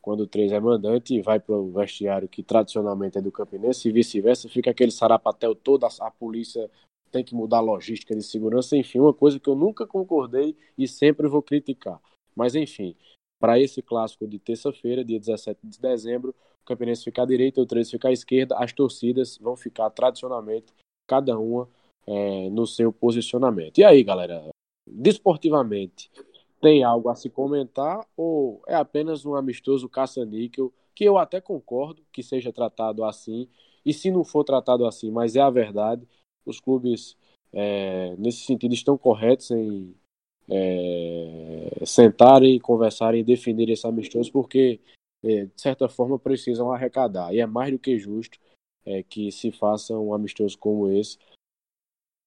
A: quando o 3 é mandante vai para o vestiário que tradicionalmente é do Campinense e vice-versa, fica aquele sarapatel todo, a, a polícia tem que mudar a logística de segurança, enfim, uma coisa que eu nunca concordei e sempre vou criticar. Mas enfim, para esse clássico de terça-feira, dia 17 de dezembro, o Campinense fica à direita, o 13 fica à esquerda, as torcidas vão ficar tradicionalmente, cada uma é, no seu posicionamento. E aí, galera, desportivamente, tem algo a se comentar ou é apenas um amistoso caça-níquel, que eu até concordo que seja tratado assim, e se não for tratado assim, mas é a verdade, os clubes, é, nesse sentido, estão corretos em é, sentarem, conversarem e definir esse amistoso, porque, é, de certa forma, precisam arrecadar. E é mais do que justo é, que se faça um amistoso como esse.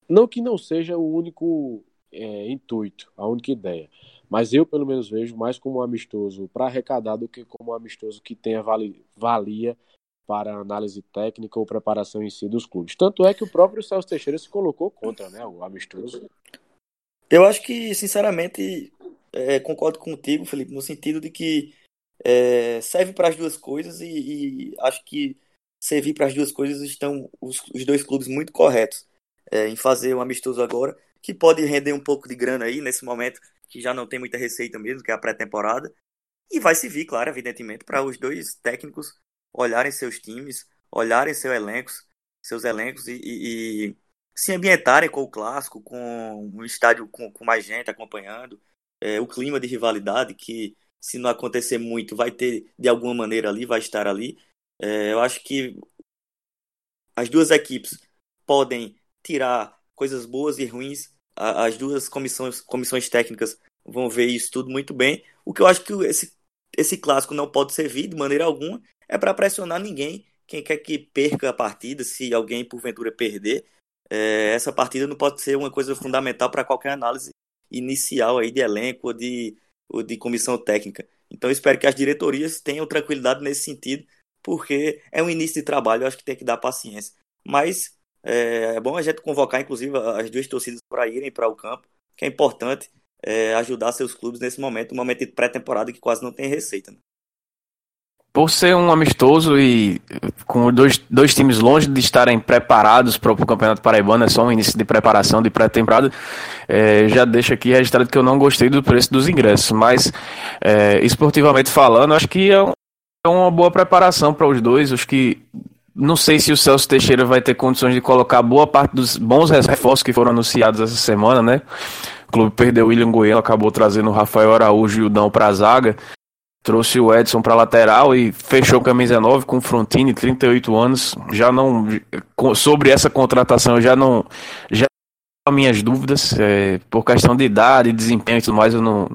A: Não que não seja o único é, intuito, a única ideia. Mas eu, pelo menos, vejo mais como um amistoso para arrecadar do que como um amistoso que tenha valia para análise técnica ou preparação em si dos clubes. Tanto é que o próprio Celso Teixeira se colocou contra né, o amistoso.
C: Eu acho que, sinceramente, é, concordo contigo, Felipe, no sentido de que é, serve para as duas coisas e, e, acho que servir para as duas coisas estão os, os dois clubes muito corretos é, em fazer um amistoso agora, que pode render um pouco de grana aí nesse momento, que já não tem muita receita mesmo, que é a pré-temporada, e vai servir, claro, evidentemente, para os dois técnicos olharem seus times, olharem seus elencos, seus elencos e, e, e se ambientarem com o clássico, com um estádio com, com mais gente acompanhando, é, o clima de rivalidade que se não acontecer muito vai ter de alguma maneira ali, vai estar ali. É, eu acho que as duas equipes podem tirar coisas boas e ruins. As duas comissões, comissões técnicas vão ver isso tudo muito bem. O que eu acho que esse, esse clássico não pode servir de maneira alguma é para pressionar ninguém. Quem quer que perca a partida, se alguém porventura perder, é, essa partida não pode ser uma coisa fundamental para qualquer análise inicial aí de elenco ou de, ou de comissão técnica. Então espero que as diretorias tenham tranquilidade nesse sentido, porque é um início de trabalho, eu acho que tem que dar paciência. Mas é, é bom a gente convocar, inclusive, as duas torcidas para irem para o campo, que é importante é, ajudar seus clubes nesse momento, um momento de pré-temporada que quase não tem receita. Né?
B: por ser um amistoso e com dois, dois times longe de estarem preparados para o Campeonato Paraibano, é só um início de preparação de pré-temporada, é, já deixo aqui registrado que eu não gostei do preço dos ingressos, mas é, esportivamente falando, acho que é, um, é uma boa preparação para os dois, acho que não sei se o Celso Teixeira vai ter condições de colocar boa parte dos bons reforços que foram anunciados essa semana, né? O clube perdeu o William Goiano, acabou trazendo o Rafael Araújo e o Dão para a zaga trouxe o Edson para lateral e fechou camisa 9 com o Frontini, 38 anos. Já não sobre essa contratação, já não já minhas dúvidas é, por questão de idade, desempenho e tudo mais, eu não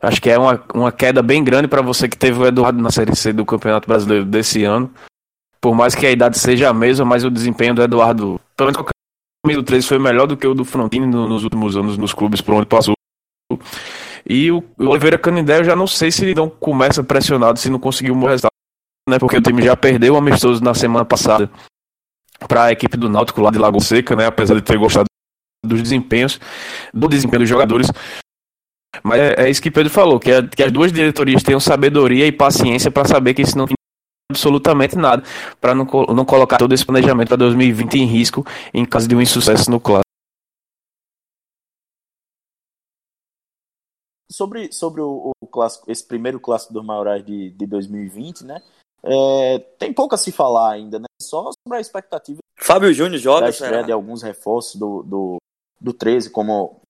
B: acho que é uma, uma queda bem grande para você que teve o Eduardo na Série C do Campeonato Brasileiro desse ano. Por mais que a idade seja a mesma, mas o desempenho do Eduardo, pelo menos o camisa 13 foi melhor do que o do Frontini nos últimos anos nos clubes por onde passou. E o Oliveira Canindé eu já não sei se não começa pressionado se não conseguiu um bom resultado, né? Porque o time já perdeu o amistoso na semana passada para a equipe do Náutico lá de Lagoa Seca, né? Apesar de ter gostado dos desempenhos, do desempenho dos jogadores. Mas é, é isso que Pedro falou, que, é, que as duas diretorias tenham sabedoria e paciência para saber que isso não tem absolutamente nada, para não, não colocar todo esse planejamento para 2020 em risco em caso de um insucesso no clássico.
D: sobre, sobre o, o, clássico, esse primeiro clássico dos Maiorais de, de 2020, né? É, tem pouco a se falar ainda, né? Só sobre a expectativa.
C: Fábio Júnior joga,
D: da estreia de alguns reforços do, do, do 13, como.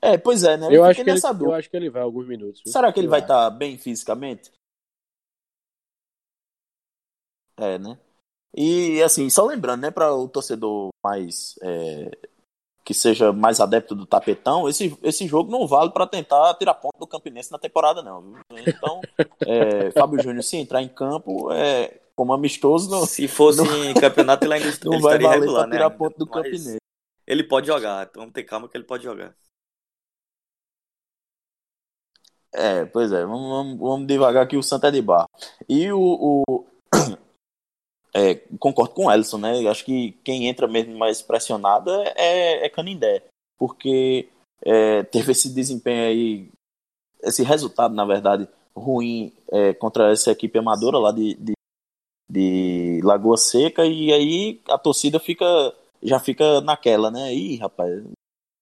D: É, pois é, né?
A: Eu, acho que, ele, eu acho que ele vai alguns minutos.
D: Viu? Será que ele vai estar tá bem fisicamente? É, né? E assim, só lembrando, né, para o torcedor mais é, que seja mais adepto do tapetão, esse, esse jogo não vale para tentar tirar ponto do Campinense na temporada, não. Viu? Então, é, (laughs) Fábio Júnior, se entrar em campo, é, como amistoso, não.
C: Se fosse não, em campeonato, (laughs) ele ainda
D: não vai valer regular, pra tirar né? ponto do Campinense.
C: Ele pode jogar, então vamos ter calma que ele pode jogar.
D: É, pois é, vamos, vamos, vamos devagar aqui o Santa é de Bar. E o. o é, concordo com o Ellison, né? Acho que quem entra mesmo mais pressionado é, é Canindé. Porque é, teve esse desempenho aí, esse resultado, na verdade, ruim é, contra essa equipe amadora lá de, de, de, Lagoa Seca, e aí a torcida fica já fica naquela, né? Ih, rapaz,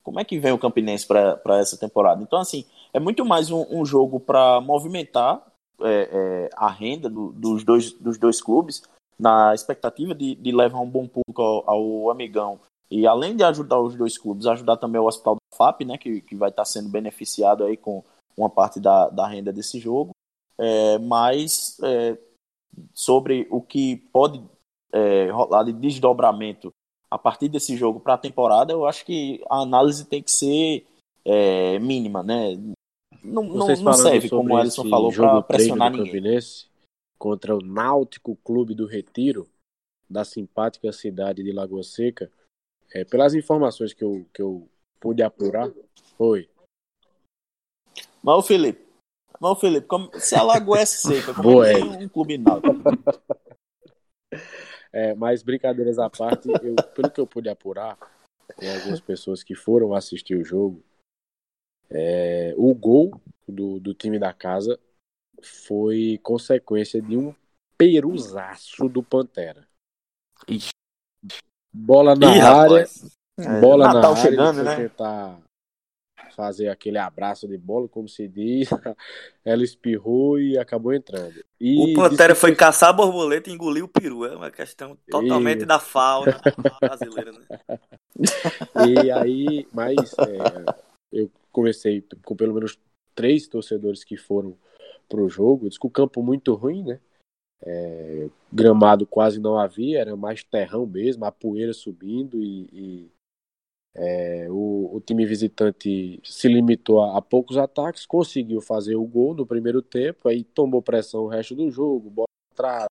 D: como é que vem o Campinense para essa temporada? Então, assim, é muito mais um, um jogo para movimentar é, é, a renda do, dos, dois, dos dois clubes, na expectativa de, de levar um bom público ao, ao, amigão. E além de ajudar os dois clubes, ajudar também o Hospital da FAP, né, que, que vai estar sendo beneficiado aí com uma parte da, da renda desse jogo. É, mas é, sobre o que pode é, rolar de desdobramento a partir desse jogo para a temporada, eu acho que a análise tem que ser é, mínima, né? não, não, não serve, como o Alisson falou, para pressionar ninguém. Campinense
A: contra o Náutico Clube do Retiro, da simpática cidade de Lagoa Seca, é, pelas informações que eu, que eu pude apurar, foi.
D: Mas o Felipe, mas o Felipe, como, se a Lagoa é seca, como Boa, é que é um clube náutico?
A: É, mas brincadeiras à parte, eu, pelo que eu pude apurar, com algumas pessoas que foram assistir o jogo, é, o gol do, do time da casa foi consequência de um peruzaço do Pantera. Ixi. Bola na Ih, área. É, bola Natal na área. Chegando, né? tentar fazer aquele abraço de bola, como se diz. (laughs) Ela espirrou e acabou entrando.
C: E o Pantera foi que... caçar a borboleta e engoliu o peru. É uma questão totalmente e... da fauna (laughs) brasileira, né? (laughs)
A: E aí, mas é, eu comecei com pelo menos três torcedores que foram pro jogo. Diz que o campo muito ruim, né? É, gramado quase não havia, era mais terrão mesmo, a poeira subindo e, e é, o, o, time visitante se limitou a, a, poucos ataques, conseguiu fazer o gol no primeiro tempo, aí tomou pressão o resto do jogo, bola atrás.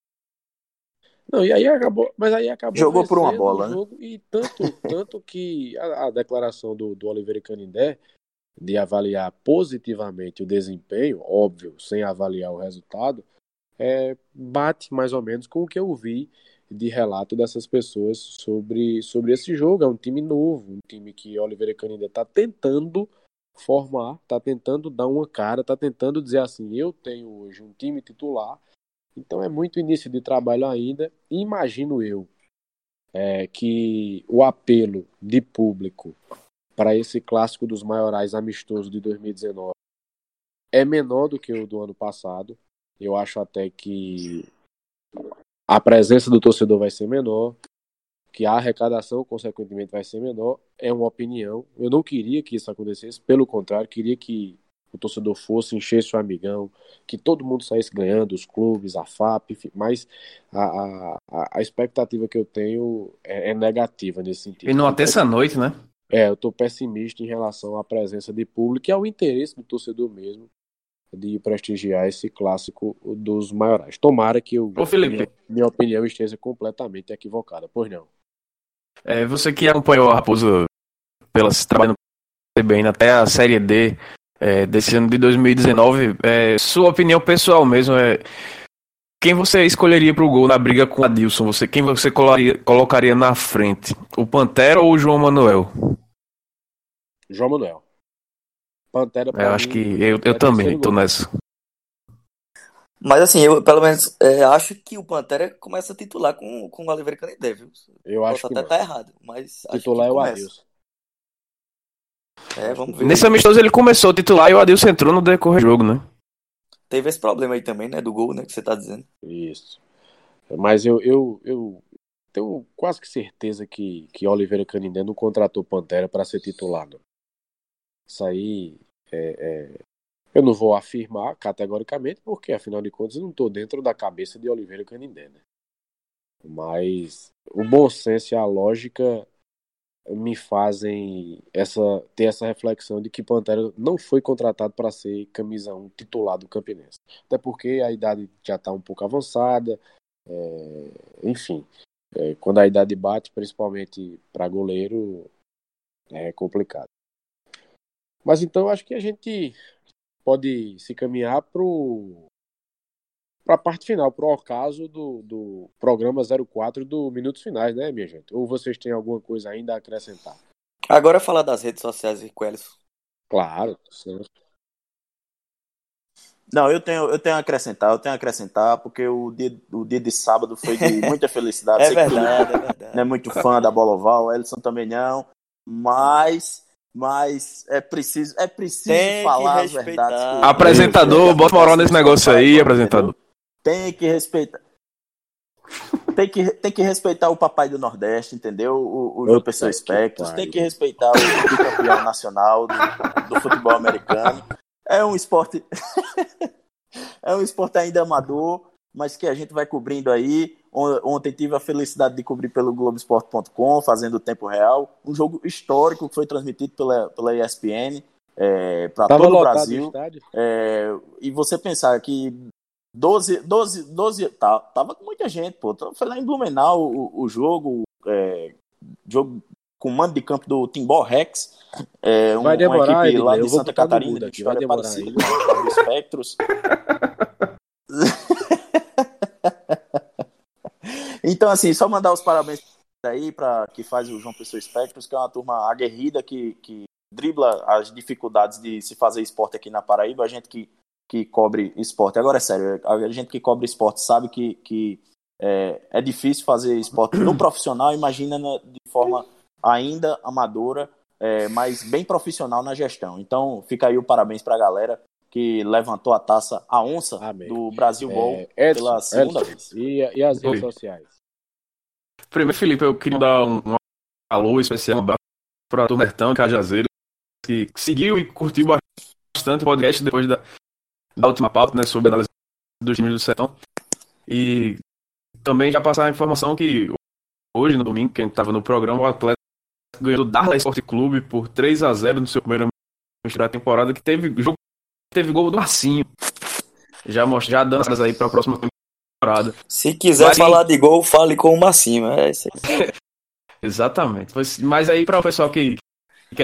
A: Não, e aí acabou, mas aí acabou
D: jogou por uma bola, né?
A: e tanto tanto que a, a declaração do, do Oliveira Canindé de avaliar positivamente o desempenho, óbvio, sem avaliar o resultado, é, bate mais ou menos com o que eu vi de relato dessas pessoas sobre, sobre esse jogo. É um time novo, um time que Oliveira Canindé está tentando formar, está tentando dar uma cara, está tentando dizer assim: eu tenho hoje um time titular, então é muito início de trabalho ainda. Imagino eu é, que o apelo de público para esse clássico dos maiorais amistoso de 2019 é menor do que o do ano passado. Eu acho até que a presença do torcedor vai ser menor, que a arrecadação, consequentemente, vai ser menor. É uma opinião. Eu não queria que isso acontecesse, pelo contrário, queria que o torcedor fosse, enchesse o amigão, que todo mundo saísse ganhando, os clubes, a FAP, mas a, a, a expectativa que eu tenho é, é negativa nesse sentido.
B: E não até essa noite, né?
A: É, eu estou pessimista em relação à presença de público e ao interesse do torcedor mesmo de prestigiar esse clássico dos maiorais. Tomara que eu,
B: Ô, Felipe.
A: Minha, minha, opinião esteja completamente equivocada, pois não.
B: É, você que acompanhou a Raposa pela trabalhando bem até a Série D é, desse ano de 2019, é, sua opinião pessoal mesmo é quem você escolheria para o gol na briga com o Adilson? Você, quem você colocaria, colocaria na frente? O Pantera ou o João Manuel?
A: João Manuel.
B: Pantera. Eu acho que eu, eu também tô nessa.
C: Mas assim, eu pelo menos é, acho que o Pantera começa a titular com, com o Oliveira Canidé, viu?
A: Eu
C: Posso
A: acho
C: até estar tá errado, mas.
A: Titular é o Adilson.
C: É, vamos ver.
B: Nesse amistoso ele começou a titular e o Adilson entrou no decorrer do jogo, né?
C: Teve esse problema aí também, né? Do gol, né? Que você tá dizendo.
A: Isso. Mas eu, eu, eu tenho quase que certeza que, que Oliveira Canindé não contratou Pantera para ser titular. Não. Isso aí é, é, eu não vou afirmar categoricamente, porque afinal de contas eu não estou dentro da cabeça de Oliveira Canindé. Né? Mas o bom senso e a lógica me fazem essa, ter essa reflexão de que Pantera não foi contratado para ser camisa 1 titular do Campinense. Até porque a idade já está um pouco avançada, é, enfim. É, quando a idade bate, principalmente para goleiro, é complicado. Mas então acho que a gente pode se caminhar para a parte final, para o ocaso do, do programa 04 do Minutos Finais, né, minha gente? Ou vocês têm alguma coisa ainda a acrescentar?
C: Agora falar das redes sociais e Coelho.
A: Claro, sim.
D: Não, eu tenho, eu tenho a acrescentar, eu tenho a acrescentar, porque o dia, o dia de sábado foi de (laughs) muita felicidade.
C: é, verdade, é verdade.
D: Não é muito fã da bola oval, o Elson também não, mas mas é preciso, é preciso
C: Tem
D: falar
C: as
D: verdades.
B: Apresentador, bota moral nesse negócio aí, apresentador.
D: Tem que respeitar. Tem que, tem que respeitar o papai do Nordeste, entendeu? O, o João Pessoa Espectros. Tem que respeitar o campeão nacional do, do futebol americano. É um esporte. (laughs) é um esporte ainda amador, mas que a gente vai cobrindo aí. Ontem tive a felicidade de cobrir pelo Globoesporte.com, fazendo o tempo real. Um jogo histórico que foi transmitido pela, pela ESPN é, para todo o Brasil. É, e você pensar que 12, 12, 12 tá, tava com muita gente, pô. Foi lá em Blumenau o, o jogo, é, jogo com mando de campo do Timbó Rex. É, um,
A: vai demorar,
D: uma equipe lá de Santa Catarina, de
A: aqui, vai demorar
D: parecida, do Espectros. (laughs) Então, assim, só mandar os parabéns aí para que faz o João Pessoa Espectros, que é uma turma aguerrida que, que dribla as dificuldades de se fazer esporte aqui na Paraíba. A gente que, que cobre esporte, agora é sério, a gente que cobre esporte sabe que, que é, é difícil fazer esporte no profissional, imagina na, de forma ainda amadora, é, mas bem profissional na gestão. Então, fica aí o parabéns para a galera que levantou a taça, a onça
A: Amém.
D: do Brasil Ball
A: é,
D: Edson, pela segunda
A: Edson,
D: vez.
A: E, e as redes Oi. sociais?
B: Primeiro, Felipe, eu queria dar um, um alô especial para o Mertão e Cajazeiro, que seguiu e curtiu bastante o podcast depois da, da última pauta, né, sobre a análise dos times do Sertão. E também já passar a informação que hoje, no domingo, quem estava no programa, o atleta ganhou do Darla Esporte Clube por 3 a 0 no seu primeiro amistoso da temporada, que teve jogo teve gol do Marcinho. Já, já dando aí para a próxima temporada.
C: Se quiser Mas, falar de gol, fale com o Marcinho. É isso aí. (laughs)
B: Exatamente. Mas aí para o pessoal que. que...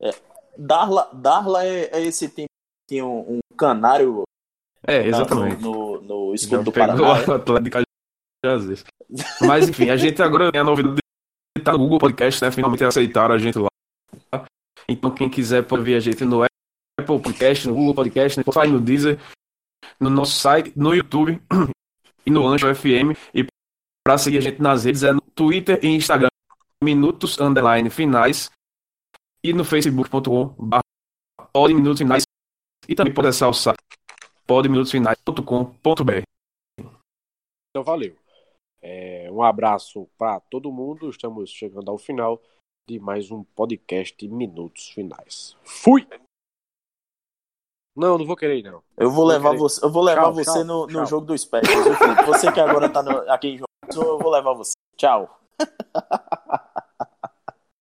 D: É, Darla, Darla é, é esse time tem um, um canário
B: é, exatamente.
D: No, no, no escudo do Paraná.
B: Mas enfim, a gente agora tem a novidade de estar no Google Podcast, né? Finalmente aceitaram a gente lá. Então quem quiser pode ver a gente no Apple Podcast, no Google Podcast, no Spotify, no Deezer, no nosso site, no YouTube (clears throat) e no Ancho FM. E para seguir a gente nas redes é no Twitter e Instagram, minutos underline finais e no facebook.com pode minutos finais e também pode acessar o site podeminutosfinais.com.br.
A: Então valeu. É, um abraço para todo mundo. Estamos chegando ao final de mais um podcast Minutos Finais. Fui! Não, não vou querer, não.
D: Eu vou levar querer. você, eu vou levar tchau, você tchau, no, no jogo do Spectros. Você que agora tá no, aqui em João eu vou levar você. Tchau. (laughs)